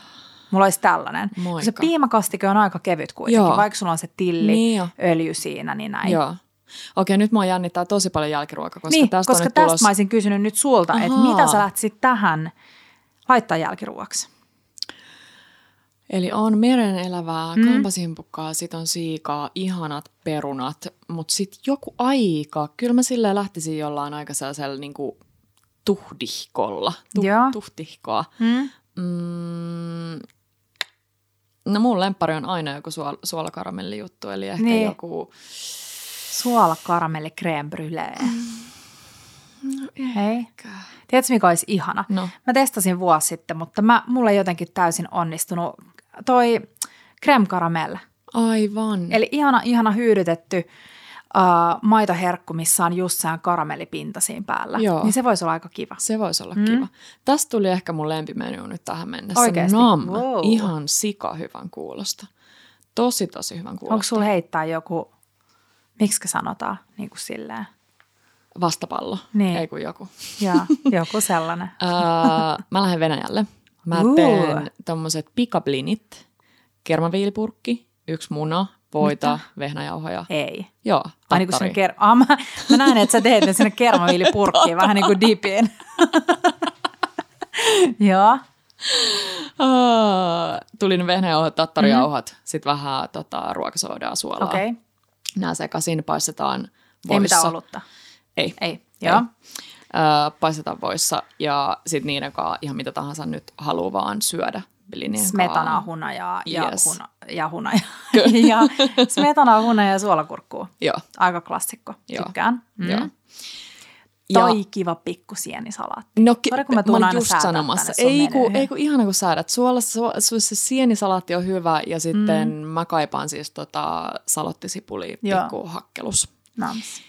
S1: Mulla olisi tällainen. Kun Se piimakastike on aika kevyt kuitenkin,
S2: Joo.
S1: vaikka sulla on se tilli,
S2: Niin
S1: öljy siinä, niin näin.
S2: Joo. Okei, nyt mua jännittää tosi paljon jälkiruoka, koska
S1: niin,
S2: tästä
S1: koska
S2: on nyt
S1: tästä
S2: tulos...
S1: mä olisin kysynyt nyt sulta, että
S2: Ahaa.
S1: mitä sä lähtisit tähän laittaa jälkiruoksi?
S2: Eli on meren elävää,
S1: Mm.
S2: mm. kampasimpukkaa, sit on siikaa, ihanat perunat, mutta sitten joku aika, kyllä mä silleen lähtisin jollain aika sellaisella niinku tuhdihkolla,
S1: Joo.
S2: tuhtihkoa.
S1: Hmm?
S2: Mm, no mun lemppari on aina joku suol- suolakaramellijuttu, eli ehkä
S1: Niin.
S2: joku...
S1: Suola, karamelli, crème brûlée.
S2: Mm.
S1: Hei. Tiedätkö, mikä olisi ihana?
S2: No.
S1: Mä testasin vuosi sitten, mutta mä, mulla ei jotenkin täysin onnistunut toi crème caramel.
S2: Aivan.
S1: Eli ihana, ihana hyydytetty uh, maitoherkku, missä on just sehän karamellipinta siinä päällä.
S2: Joo.
S1: Niin se voisi olla aika kiva.
S2: Se voisi olla mm. kiva. Tästä tuli ehkä mun lempimenu nyt tähän mennessä.
S1: Oikeesti?
S2: Nam.
S1: Wow.
S2: Ihan sika hyvän kuulosta. Tosi, tosi hyvän kuulosta.
S1: Onko sulla heittää joku, miksi sanotaan, niin kuin silleen?
S2: Vastapallo,
S1: Niin.
S2: ei kun joku.
S1: Joo, joku sellainen.
S2: Öö, mä lähden Venäjälle. Mä
S1: Uu.
S2: teen tommoset pikablinit, kermaviilipurkki, yksi muna, voita,
S1: Mitä?
S2: vehnäjauhoja.
S1: Ei.
S2: Joo,
S1: Ai niin kuin sinne
S2: tattari.
S1: ker- ah, mä, mä näen, että sä teet ne sinne kermaviilipurkkiin, vähän niin kuin dipiin. Joo.
S2: Öö, tuli ne vehnäjauhot, tattarijauhot, mm. sitten vähän tota, ruokasoodaa, suolaa.
S1: Okei. Okay.
S2: Nämä sekaisin paistetaan
S1: Ei
S2: voissa.
S1: mitään olutta.
S2: Ei.
S1: Ei, joo.
S2: Öö, paistetaan voissa ja sitten niiden kanssa ihan mitä tahansa nyt haluaa vaan syödä. Linien kanssa.
S1: hunajaa ja,
S2: Yes.
S1: huna, ja hunajaa. ja smetanaa, hunajaa ja suolakurkkuu.
S2: Joo,
S1: Aika klassikko,
S2: Joo.
S1: tykkään. Mm.
S2: joo.
S1: Tai kiva pikku sienisalaatti.
S2: No, ki-
S1: Sori, kun mä tuun
S2: olin
S1: aina
S2: just sanomassa. Ei kun, ei kun ihana kun säädät. Suola, su, su, se sienisalaatti on hyvä ja sitten mm. mä kaipaan siis tota salottisipuli
S1: Joo.
S2: pikku hakkelus.
S1: Nams.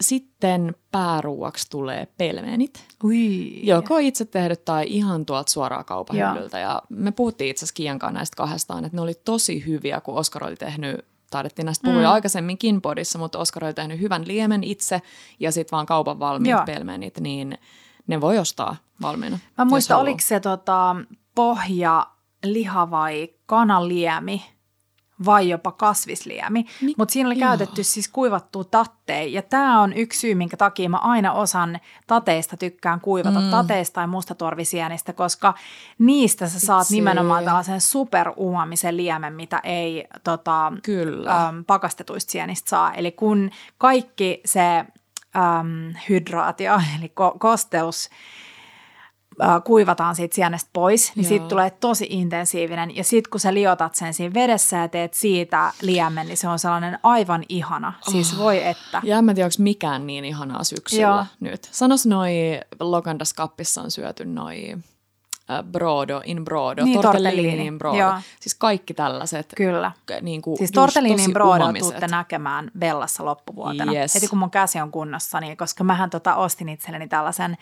S2: Sitten pääruuaksi tulee pelmenit.
S1: Ui.
S2: Joko itse tehdyt tai ihan tuolta suoraan kaupan hyllyltä. Ja me puhuttiin itse asiassa Kian kanssa näistä kahdestaan, että ne oli tosi hyviä, kun Oskar oli tehnyt, taidettiin näistä puhua mm. aikaisemminkin podissa, mutta Oskar oli tehnyt hyvän liemen itse ja sitten vaan kaupan valmiit
S1: Joo.
S2: pelmenit, niin ne voi ostaa valmiina.
S1: Mä muistan, oliko se tota, pohja, liha vai kanaliemi vai jopa kasvisliemi.
S2: Ni-
S1: Mutta siinä oli
S2: joo.
S1: käytetty siis kuivattua tatteja. Ja tämä on yksi syy, minkä takia mä aina osan tateista tykkään kuivata. Mm. Tateista tai mustatorvisienistä, koska niistä sä saat
S2: Vitsi.
S1: nimenomaan tällaisen superuumamisen liemen, mitä ei tota,
S2: Kyllä.
S1: äm, pakastetuista sienistä saa. Eli kun kaikki se äm, hydraatio, eli ko- kosteus, äh, kuivataan siitä sienestä pois, niin
S2: Joo.
S1: siitä tulee tosi intensiivinen. Ja sitten kun sä liotat sen siinä vedessä ja teet siitä liemen, niin se on sellainen aivan ihana. Siis voi että.
S2: Ja en mä tiedä, onko mikään niin ihanaa syksyllä
S1: Joo.
S2: nyt. Sanos noi Logandas kappissa on syöty noi brodo, in brodo,
S1: Niin,
S2: tortellini
S1: tortellini.
S2: in brodo.
S1: Joo.
S2: Siis kaikki tällaiset.
S1: Kyllä.
S2: Niin kuin
S1: Siis
S2: tosi
S1: broodon
S2: uumamiset.
S1: tuutte näkemään Bellassa loppuvuotena.
S2: Yes.
S1: Heti kun mun käsi on kunnossa, niin koska mähän tota ostin itselleni tällaisen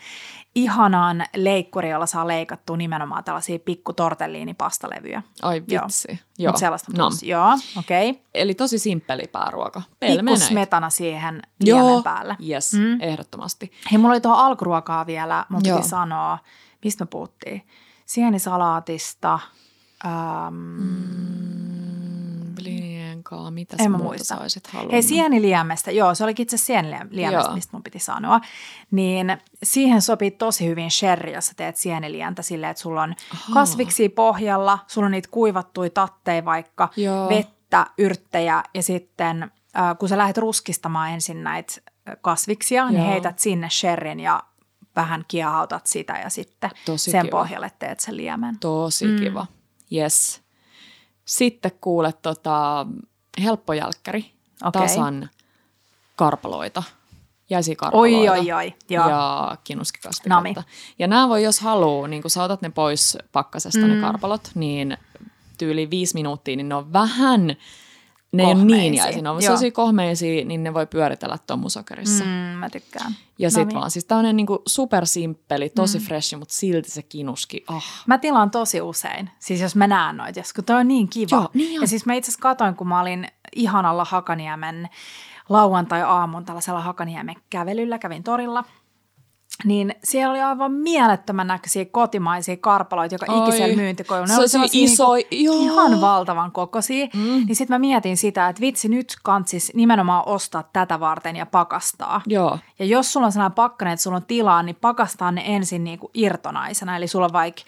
S1: ihanan leikkuri, jolla saa leikattua nimenomaan tällaisia pikku tortelliinipastalevyjä.
S2: Ai
S1: Joo.
S2: vitsi. Joo.
S1: Mut sellaista
S2: no.
S1: Joo, okei. Okay.
S2: Eli tosi simppeli pääruoka.
S1: Pikku
S2: Pelmeneitä.
S1: smetana siihen
S2: Joo,
S1: päälle.
S2: yes, mm. ehdottomasti.
S1: Hei, mulla oli tuohon alkuruokaa vielä, mun
S2: Joo.
S1: piti sanoa, mistä me puhuttiin? Sienisalaatista, äm,
S2: Mm, kaa, mitä
S1: En
S2: sä
S1: mä
S2: muuta
S1: muista.
S2: saisit halunnut?
S1: hei sieniliemestä, joo se olikin itse sieniliemestä,
S2: Joo.
S1: mistä mun piti sanoa, niin siihen sopii tosi hyvin sherry, jos sä teet sienilientä silleen, että sulla on
S2: Ahaa.
S1: kasviksi pohjalla, sulla on niitä kuivattuja tatteja vaikka,
S2: Joo.
S1: vettä, yrttejä ja sitten äh, kun sä lähdet ruskistamaan ensin näitä äh, kasviksia, niin
S2: Joo.
S1: heität sinne sherryn ja vähän kiehautat sitä ja sitten
S2: Tosi
S1: sen
S2: kiva.
S1: pohjalle teet sen liemen.
S2: Tosi mm. kiva. Yes. Sitten kuule tota, helppo jälkkäri,
S1: Okei.
S2: tasan karpaloita, jäisikarpaloita.
S1: Oi, oi, oi, joo.
S2: ja kinuskikastiketta.
S1: Nami.
S2: Ja nämä voi, jos haluaa, niin kun sä otat ne pois pakkasesta mm. ne karpalot, niin tyyli viisi minuuttia, niin ne on vähän, ne ei ole niin jäisiä, ne on sellaisia kohmeisia, niin ne voi pyöritellä tomusokerissa. Mm.
S1: Mä tykkään.
S2: Ja
S1: No
S2: sit
S1: niin.
S2: vaan, siis tämmöinen niinku supersimppeli, tosi mm. freshi, mutta silti se kinuski, ah.
S1: Mä tilaan tosi usein, siis jos mä näen noita, kun toi on niin kiva.
S2: Joo, niin on.
S1: ja siis mä itse asiassa katoin, kun mä olin ihanalla Hakaniemen lauantai-aamun tällaisella Hakaniemen kävelyllä, kävin torilla. Niin siellä oli aivan mielettömän näköisiä kotimaisia karpaloita, joka
S2: Oi.
S1: ikisellä myyntikoilla. Ne
S2: Se
S1: oli sellaisia
S2: iso-
S1: niinku
S2: joo.
S1: ihan valtavan kokoisia. Mm. Niin sitten mä mietin sitä, että vitsi nyt kantsis nimenomaan ostaa tätä varten ja pakastaa.
S2: Joo.
S1: Ja jos sulla on sellainen pakkanen, että sulla on tilaa, niin pakastaa ne ensin niin kuin irtonaisena. Eli sulla on vaikka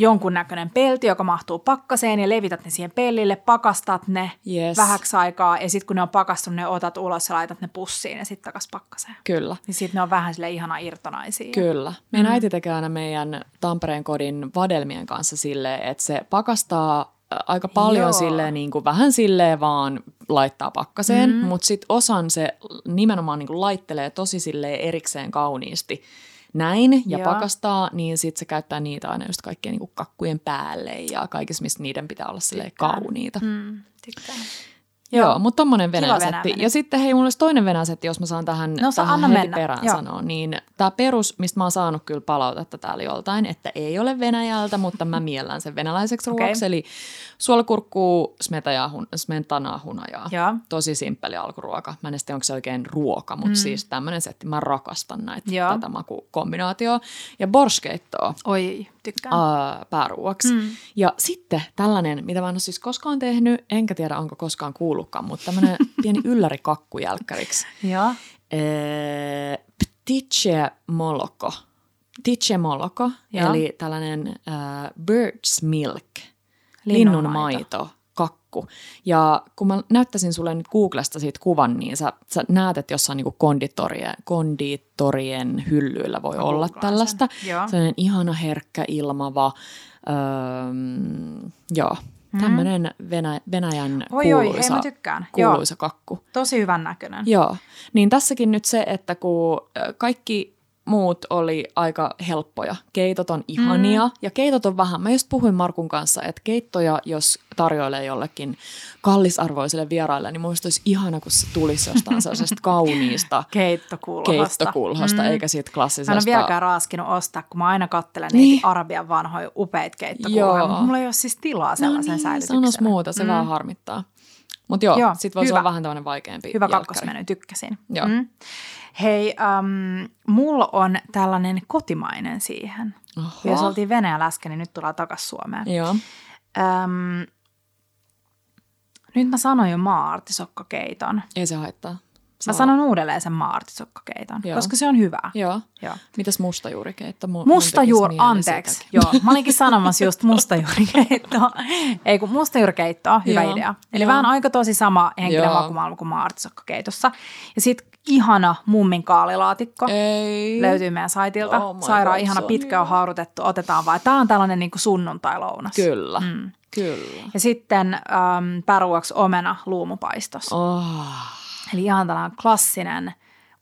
S1: jonkunnäköinen pelti, joka mahtuu pakkaseen ja levität ne siihen pellille, pakastat ne
S2: Yes.
S1: vähäksi aikaa ja sitten kun ne on pakastunut, ne otat ulos ja laitat ne pussiin ja sitten takas pakkaseen.
S2: Kyllä.
S1: Niin sitten ne on vähän sille ihana irtonaisia.
S2: Kyllä. Meidän mm. äiti tekee aina meidän Tampereen kodin vadelmien kanssa silleen, että se pakastaa ä, aika paljon
S1: Joo.
S2: silleen, niin kuin vähän silleen vaan laittaa pakkaseen, mm. mutta sitten osan se nimenomaan niin kuin laittelee tosi silleen erikseen kauniisti näin ja
S1: Joo.
S2: pakastaa, niin sitten se käyttää niitä aina just kaikkien niin kakkujen päälle ja kaikissa, missä niiden pitää olla silleen kauniita.
S1: Mm, tykkään.
S2: Joo,
S1: Joo.
S2: mutta tommonen venäjäsetti. Ja sitten hei, mulla olisi toinen venäjäsetti, jos mä saan tähän,
S1: No,
S2: tähän
S1: anna
S2: heti
S1: mennä.
S2: perään
S1: Joo.
S2: sanoa. Niin tämä perus, mistä mä oon saanut kyllä palautetta täällä joltain, että ei ole Venäjältä, mutta mä miellän sen venäläiseksi
S1: Okei.
S2: ruoaksi. Eli suolakurkkuu, smetajaa, hun, hunajaa.
S1: Joo.
S2: Tosi simppeli alkuruoka. Mä en tiedä, onko se oikein ruoka, mutta mm. siis tämmöinen setti. Mä rakastan näitä,
S1: Joo.
S2: tätä makukombinaatioa. Ja borskeittoa
S1: Oi, tykkään.
S2: ää, pääruuaksi. Mm. Ja sitten tällainen, mitä mä en ole siis koskaan tehnyt, enkä tiedä onko koskaan kuullutkaan, mutta tämmöinen pieni yllärikakku jälkkäriksi.
S1: Joo.
S2: Ee, Ptiche moloko. Ptiche moloko, eli tällainen äh, bird's milk,
S1: Linnunmaito.
S2: linnunmaito kakku. Ja kun mä näyttäisin sulle nyt Googlesta siitä kuvan, niin sä, sä näet, että jossain niin konditorien, konditorien hyllyillä voi
S1: Mä
S2: olla tällaista.
S1: sen. Joo.
S2: Sellainen ihana, herkkä, ilmava, öö, joo, tämmöinen Venä, Venäjän
S1: Mm. Oi, oi, hei,
S2: kuuluisa,
S1: mä tykkään. Joo.
S2: kuuluisa kakku.
S1: Tosi hyvän näköinen.
S2: Joo, niin tässäkin nyt se, että kun kaikki muut oli aika helppoja. Keitot on ihania mm. ja keitot on vähän. Mä just puhuin Markun kanssa, että keittoja, jos tarjoilee jollekin kallisarvoiselle vieraille, niin muista olisi ihana, kun se tulisi jostain sellaisesta kauniista
S1: Keittokulhosta.
S2: keittokulhosta, mm. eikä siitä
S1: Mä
S2: klassisesta.
S1: en ole vieläkään raaskinut ostaa, kun mä aina kattelen
S2: Niin.
S1: niitä Arabian vanhoja upeita keittokulhoja. Mutta Mulla ei ole siis tilaa sellaisen
S2: no niin,
S1: säilytykseen.
S2: sanos muuta, se mm. vähän harmittaa. Mutta joo,
S1: Joo,
S2: sit voisi olla vähän tämmöinen vaikeampi
S1: Hyvä
S2: jälkkäri.
S1: kakkosmeny, tykkäsin.
S2: Joo.
S1: Mm. Hei, um, mulla on tällainen kotimainen siihen.
S2: Oho.
S1: Jos oltiin Venäjällä äsken, niin nyt tullaan takaisin Suomeen.
S2: Joo,
S1: Um, nyt mä sanoin jo maartisokkakeiton.
S2: ei se haittaa.
S1: Mä
S2: Saa-
S1: sanon uudelleen sen maartisokkakeiton,
S2: Joo.
S1: koska se on hyvä.
S2: Joo.
S1: Joo.
S2: Mitäs mustajuurikeitto? Mu- mun
S1: Mustajuur,
S2: tekisi mieli
S1: anteeksi,
S2: sitäkin.
S1: joo. Mä olinkin sanomassa just mustajuurikeittoa. Ei kun mustajuurikeitto, hyvä
S2: Joo,
S1: idea. Eli
S2: joo.
S1: vähän aika tosi sama henkinen
S2: Joo.
S1: makumaailma kuin maartisokkakeitossa. Ja sitten ihana mummin kaalilaatikko.
S2: Ei.
S1: Löytyy meidän saitilta.
S2: Oh
S1: Sairaan
S2: God,
S1: ihana pitkä on
S2: hyvä.
S1: haudutettu. Otetaan vaan. Tämä on tällainen niin kuin sunnuntai-lounas.
S2: Kyllä,
S1: Mm.
S2: kyllä.
S1: Ja sitten äm, päruaksi omena luumupaistos.
S2: Oh.
S1: Eli ihan tällainen klassinen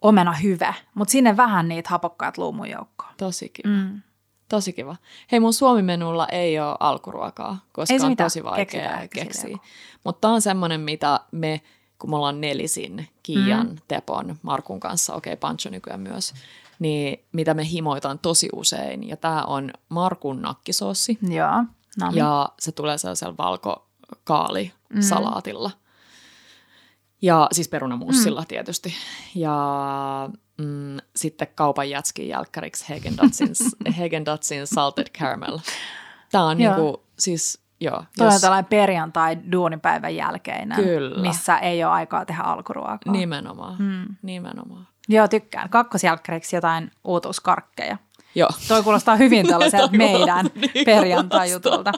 S1: omena hyve, mutta sinne vähän niitä hapokkaat luumun joukkoon.
S2: Tosi kiva.
S1: Mm.
S2: Tosi kiva. Hei, mun suomimenulla ei ole alkuruokaa, koska
S1: Ei se
S2: on
S1: mitään.
S2: tosi vaikea keksiä.
S1: joku.
S2: Mutta tämä on semmoinen, mitä me, kun me ollaan nelisin, Kiian,
S1: Mm.
S2: Tepon, Markun kanssa, okei, okay, Pancho nykyään myös, niin mitä me himoitaan tosi usein. Ja tämä on Markun nakkisoossi.
S1: Joo. No niin.
S2: Ja se tulee sellaisella valkokaalisalaatilla. Ja siis perunamussilla mm. tietysti. Ja mm, sitten kaupan jätskin jälkkäriksi Häagen-Dazsin, Häagen-Dazsin salted caramel. Tämä on
S1: Joo.
S2: niinku, siis joo.
S1: Toi on
S2: jos-
S1: tällainen perjantai duunipäivän jälkeinen,
S2: Kyllä.
S1: missä ei ole aikaa tehdä alkuruokaa.
S2: Nimenomaan, mm. nimenomaan.
S1: Joo, tykkään. Kakkosjälkkäriksi jotain uutuuskarkkeja.
S2: Joo.
S1: Toi kuulostaa hyvin tällaiselta meidän
S2: niin
S1: perjantai-jutulta.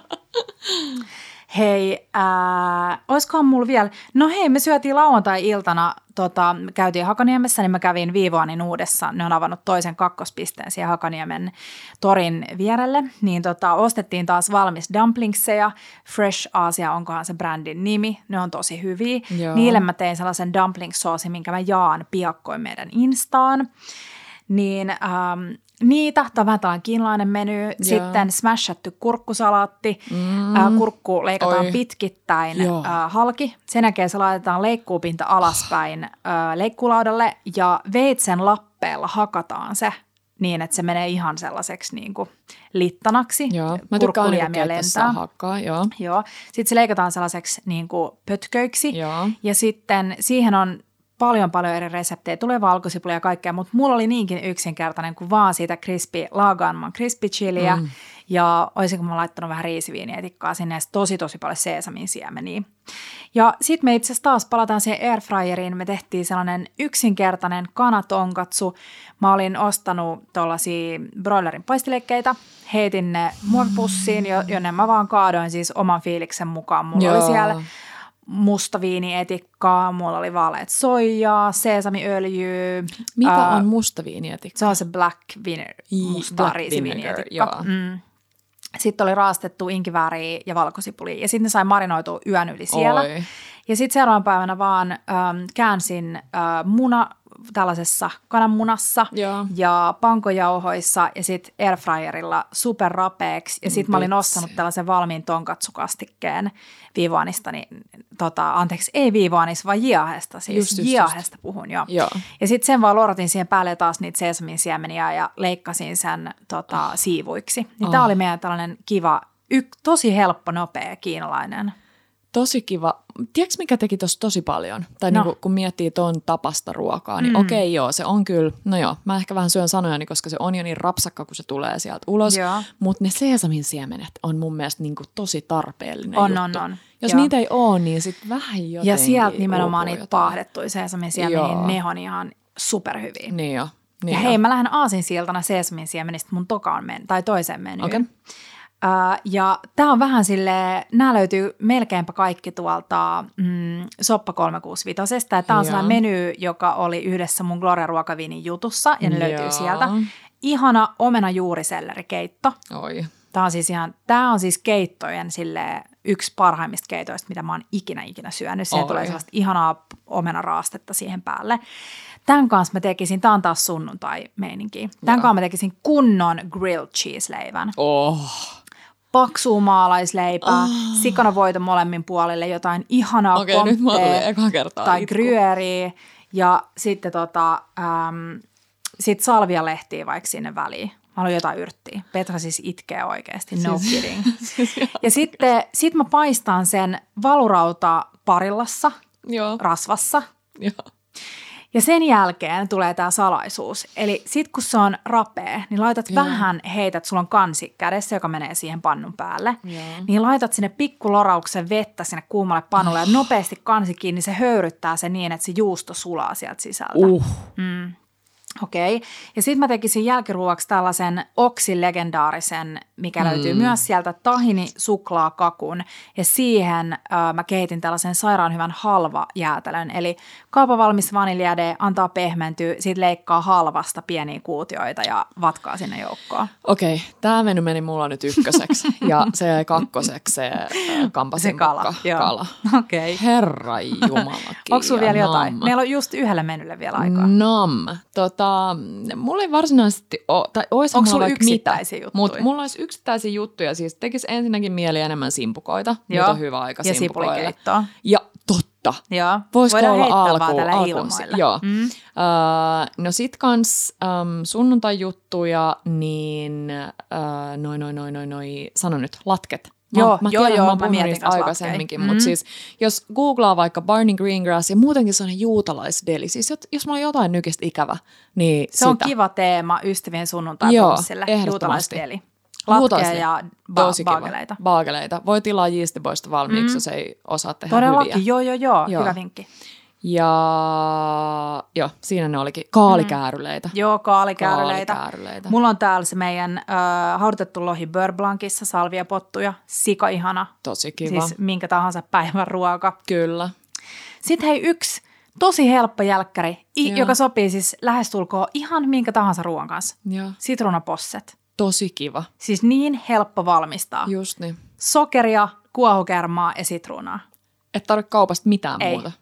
S1: Hei, äh, olisikohan mulla vielä, no hei, me syötiin lauantai-iltana, tota, käytiin Hakaniemessä, niin mä kävin Viivoanin uudessa, ne on avannut toisen kakkospisteen siihen Hakaniemen torin vierelle, niin tota, ostettiin taas valmis dumplingseja, Fresh Asia, onkohan se brändin nimi, ne on tosi hyviä.
S2: Joo.
S1: Niille mä tein sellaisen dumpling-soosin, minkä mä jaan piakkoin meidän Instaan, niin ähm, niitä, tämä on vähän tällainen kiinalainen meny, sitten smashattu kurkkusalaatti, mm. äh, kurkku leikataan
S2: Oi.
S1: pitkittäin
S2: Joo.
S1: äh, halki, sen jälkeen se laitetaan leikkuupinta alaspäin äh, leikkulaudalle ja veitsen lappeella hakataan se niin, että se menee ihan sellaiseksi niin kuin littanaksi.
S2: Joo. Mä tykkään
S1: lentää.
S2: hakkaa, joo.
S1: Joo. Sitten se leikataan sellaiseksi niin kuin pötköiksi.
S2: Joo.
S1: Ja sitten siihen on paljon paljon eri reseptejä, tulee valkosipulia ja kaikkea, mutta mulla oli niinkin yksinkertainen kuin vaan siitä crispy, laaganman crispy chiliä mm. ja olisinko mä laittanut vähän riisiviinietikkaa sinne ja tosi tosi paljon seesamin siemeniä. Ja sitten me itse asiassa taas palataan siihen airfryeriin, me tehtiin sellainen yksinkertainen kanatonkatsu. Mä olin ostanut tuollaisia broilerin paistileikkeitä, heitin ne muovipussiin, jo- jonne mä vaan kaadoin siis oman fiiliksen mukaan. Mulla
S2: Joo.
S1: oli siellä mustaviinietikkaa, mulla oli vaaleet soijaa, seesamiöljyä.
S2: Mitä
S1: ää,
S2: on mustaviinietikka?
S1: Se on se black vinegar, musta riisiviinietikka. Mm. Sitten oli raastettu inkivääriä ja valkosipulia ja sitten ne sai marinoitua yön yli siellä.
S2: Oi.
S1: Ja sitten seuraavana päivänä vaan ähm, käänsin äh, muna tällaisessa kananmunassa
S2: Joo.
S1: ja pankojauhoissa ja sitten airfryerilla superrapeeksi. Ja sitten mä olin ostanut tällaisen valmiin tonkatsukastikkeen viivaanista, niin, tota, anteeksi, ei viivaanista, vaan jiahesta siis.
S2: Just, just, just.
S1: jiahesta puhun, joo.
S2: Joo.
S1: Ja sitten sen vaan lorotin siihen päälle taas niitä seesamin siemeniä ja leikkasin sen tota, siivuiksi. Niin
S2: Oh.
S1: tämä oli meidän tällainen kiva, y- tosi helppo, nopea kiinalainen.
S2: Tosi kiva. Tiedätkö, mikä teki tuossa tosi paljon? Tai
S1: No.
S2: niinku, kun miettii ton tapasta ruokaa, niin
S1: Mm.
S2: okei joo, se on kyllä, no joo, mä ehkä vähän syön sanojani, koska se on jo niin rapsakka, kun se tulee sieltä ulos.
S1: Joo.
S2: Mutta ne seesamin siemenet on mun mielestä niinku tosi tarpeellinen
S1: On,
S2: juttu.
S1: on, on.
S2: Jos
S1: Joo.
S2: niitä ei ole, niin sitten vähän jotenkin
S1: Ja sieltä nimenomaan niitä
S2: jotain.
S1: paahdettuja seesamin siemeniä,
S2: Joo.
S1: niin ne on ihan superhyviä.
S2: Niin jo. Niin
S1: ja
S2: jo.
S1: hei, mä lähden aasinsiltana seesamin siemenistä mun tokaan men- tai toiseen menyyn.
S2: Okei.
S1: Uh, ja tämä on vähän sille, nämä löytyy melkeinpä kaikki tuolta mm, Soppa 365. Ja tämä on sellainen meny, joka oli yhdessä mun Gloria Ruokaviinin jutussa ja ne Joo. löytyy sieltä. Ihana omena juurisellerikeitto.
S2: Oi.
S1: Tämä on siis ihan, tämä on siis keittojen sille yksi parhaimmista keitoista, mitä mä oon ikinä ikinä syönyt. Siihen tulee sellaista ihanaa omenaraastetta siihen päälle. Tämän kanssa mä tekisin, tämä on taas sunnuntai-meininki. Tämän Joo. kanssa mä tekisin kunnon grilled cheese-leivän.
S2: Oh.
S1: Paksua maalaisleipää, oh. sikanavoita molemmin puolille, jotain ihanaa
S2: okay, nyt mä eka kertaa
S1: Tai gruyeriä ja sitten tota, äm, sit salvialehtiä vaikka sinne väliin. Mä haluan jotain yrttiä. Petra siis itkee oikeasti, no siis, kidding. siis ja sitten sit mä paistan sen valurauta parillassa, Joo. rasvassa.
S2: Joo.
S1: Ja sen jälkeen tulee tämä salaisuus. Eli sit kun se on rapea, niin laitat Joo. vähän, heität, sulla on kansi kädessä, joka menee siihen pannun päälle. Joo. Niin laitat sinne pikkulorauksen vettä sinne kuumalle pannulle oh. ja nopeasti kansi kiinni, niin se höyryttää se niin, että se juusto sulaa sieltä sisältä.
S2: Uh.
S1: Mm. Okei. Okay. Ja sitten mä tekisin jälkiruoksi tällaisen oksin legendaarisen, mikä mm. löytyy myös sieltä, tahini suklaakakun. Ja siihen äh, mä keitin tällaisen sairaan hyvän halva jäätelön. Eli kaupan valmis vaniljade antaa pehmentyä, sitten leikkaa halvasta pieniä kuutioita ja vatkaa sinne joukkoon.
S2: Okei, okay. tämä menu meni mulla nyt ykköseksi ja se jäi kakkoseksi se äh, kampasin
S1: se kala.
S2: kala.
S1: Okei.
S2: Okay. Herra Jumala.
S1: Onko vielä jotain? Meillä on just yhdelle menylle vielä aikaa.
S2: Nam. Tota, mulla ei varsinaisesti ole, tai olisi
S1: Onko sulla yksittäisiä mitä, juttuja?
S2: Mutta mulla olisi yksittäisiä juttuja, siis tekisi ensinnäkin mieli enemmän simpukoita, Joo. nyt on hyvä aika
S1: ja
S2: simpukoille. Ja totta.
S1: Joo.
S2: Voisiko
S1: Voidaan
S2: olla alku,
S1: alkuun?
S2: Joo. Mm. Uh, no sit kans um, sunnuntai-juttuja, niin uh, noin, noin, noin, noin, noi, sano nyt, latket.
S1: Mä, joo,
S2: mä
S1: joo,
S2: tiedän,
S1: joo,
S2: mä, mä mietin aikaisemminkin, mutta mm. siis jos googlaa vaikka Barney Greengrass ja muutenkin se on juutalaisdeli, siis jos, jos mulla on jotain nykistä ikävä, niin
S1: Se sitä. on kiva teema ystävien sunnuntai Joo, juutalaisdeli. Latkeja ja ba- baageleita.
S2: Baageleita. Voi tilaa jiistiboista valmiiksi, mm. jos ei osaa tehdä
S1: Todellakin,
S2: hyviä.
S1: joo, joo, joo, joo. hyvä vinkki.
S2: Ja joo, siinä ne olikin. Kaalikääryleitä.
S1: Mm. Joo, kaalikääryleitä. kaalikääryleitä. Mulla on täällä se meidän äh, haudutettu lohi Bourblankissa, salviapottuja, sika ihana.
S2: Tosi kiva.
S1: Siis minkä tahansa päivän ruoka.
S2: Kyllä.
S1: Sitten hei yksi tosi helppo jälkkäri, i- joka sopii siis lähestulkoon ihan minkä tahansa ruoan kanssa.
S2: Joo.
S1: Sitruunaposset.
S2: Tosi kiva.
S1: Siis niin helppo valmistaa.
S2: Just niin.
S1: Sokeria, kuohukermaa ja sitruunaa.
S2: Et tarvitse kaupasta mitään
S1: Ei.
S2: muuta.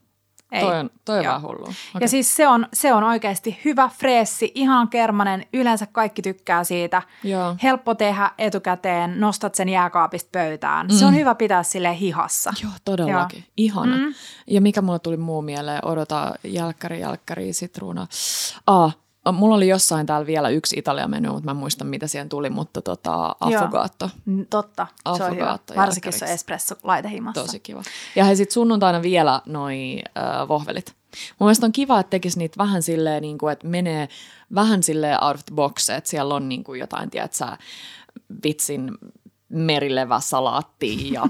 S2: Ei. Toi on, toi on vähän hullu. Okay.
S1: Ja siis se on, se on oikeasti hyvä, freessi, ihan kermanen. Yleensä kaikki tykkää siitä.
S2: Joo.
S1: Helppo tehdä etukäteen, nostat sen jääkaapista pöytään. Mm. Se on hyvä pitää sille hihassa.
S2: Joo, todellakin. Joo. Ihana. Mm. Ja mikä mulle tuli muu mieleen, odota jälkkäri, jälkkäri, sitruuna. Ah, Mulla oli jossain täällä vielä yksi Italia menu, mutta mä en muista, mitä siihen tuli, mutta tota, affogaatto.
S1: Joo, totta, se on hyvä. Varsinkin se espresso laitehimassa.
S2: Tosi kiva. Ja he sitten sunnuntaina vielä noi äh, vohvelit. Mun mielestä on kiva, että tekisi niitä vähän silleen, niin kuin, että menee vähän silleen out of the box, että siellä on niin kuin jotain, tiedätkö, vitsin merileväsalaattia ja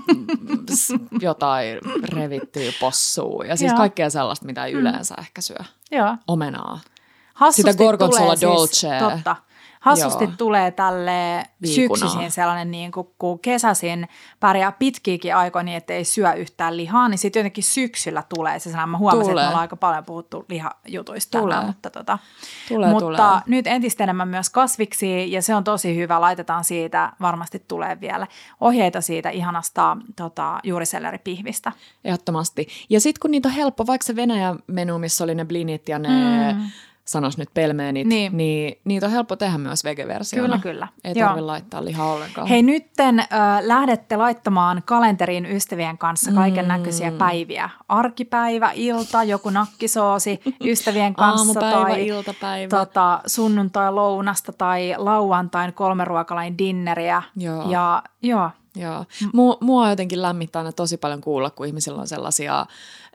S2: jotain revittyä possua ja siis Joo. kaikkea sellaista, mitä ei mm. yleensä mm. ehkä syö.
S1: Joo.
S2: Omenaa.
S1: Hassusti
S2: Sitä gorgonzola
S1: tulee
S2: dolce.
S1: Siis, totta. Hassusti Joo. tulee tälle syksysin sellainen, niin kuin, kun kesäsin pärjää pitkiäkin aikoja niin, että ei syö yhtään lihaa, niin sitten jotenkin syksyllä tulee se sellainen. Mä huomasin, tulee. että me ollaan aika paljon puhuttu lihajutuista tulee. tänään, mutta, tota,
S2: tulee,
S1: mutta
S2: tulee.
S1: nyt entistä enemmän myös kasviksi ja se on tosi hyvä. Laitetaan siitä, varmasti tulee vielä ohjeita siitä ihanasta tota, juuriselleripihvistä.
S2: Ehdottomasti. Ja sitten kun niitä on helppo, vaikka se Venäjän menu, missä oli ne blinit ja ne... Mm sanois nyt pelmeenit, niin. niin niitä on helppo tehdä myös vegeversiona.
S1: Kyllä, kyllä.
S2: Ei tarvitse laittaa lihaa ollenkaan.
S1: Hei, nytten äh, lähdette laittamaan kalenteriin ystävien kanssa kaiken näköisiä mm. päiviä. Arkipäivä, ilta, joku nakkisoosi ystävien kanssa.
S2: Aamupäivä,
S1: tai
S2: iltapäivä.
S1: Tota, sunnuntai lounasta tai lauantain kolmeruokalain dinneriä.
S2: Joo.
S1: Ja joo,
S2: Joo. Mua, mua jotenkin lämmittää aina tosi paljon kuulla, kun ihmisillä on sellaisia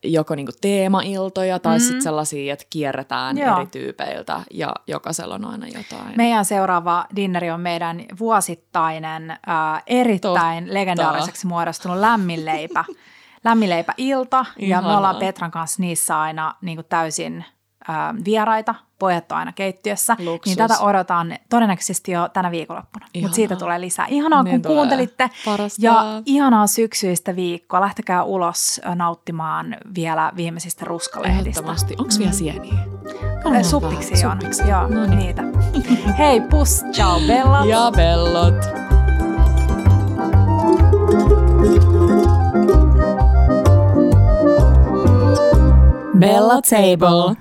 S2: joko niinku teemailtoja tai mm. sitten sellaisia, että kierretään Joo. eri tyypeiltä ja jokaisella on aina jotain.
S1: Meidän seuraava dinneri on meidän vuosittainen, äh, erittäin Totta. legendaariseksi muodostunut lämminleipä. lämminleipä ilta ja me ollaan Petran kanssa niissä aina niin kuin täysin vieraita, pojat on aina keittiössä,
S2: Luksus.
S1: niin tätä odotan todennäköisesti jo tänä viikonloppuna. Mutta siitä tulee lisää. Ihanaa,
S2: Niin
S1: kun
S2: tulee.
S1: kuuntelitte.
S2: Parasta.
S1: Ja ihanaa syksyistä viikkoa. Lähtekää ulos nauttimaan vielä viimeisistä ruskalehdistä.
S2: Ehdottomasti. Onko vielä sieniä?
S1: Äh,
S2: Varmaan
S1: Suppiksi
S2: vähän.
S1: on.
S2: Suppiksi.
S1: Joo,
S2: No niin.
S1: niitä. Hei, pus, ciao, Bella.
S2: Ja bellot.
S1: Bella Table.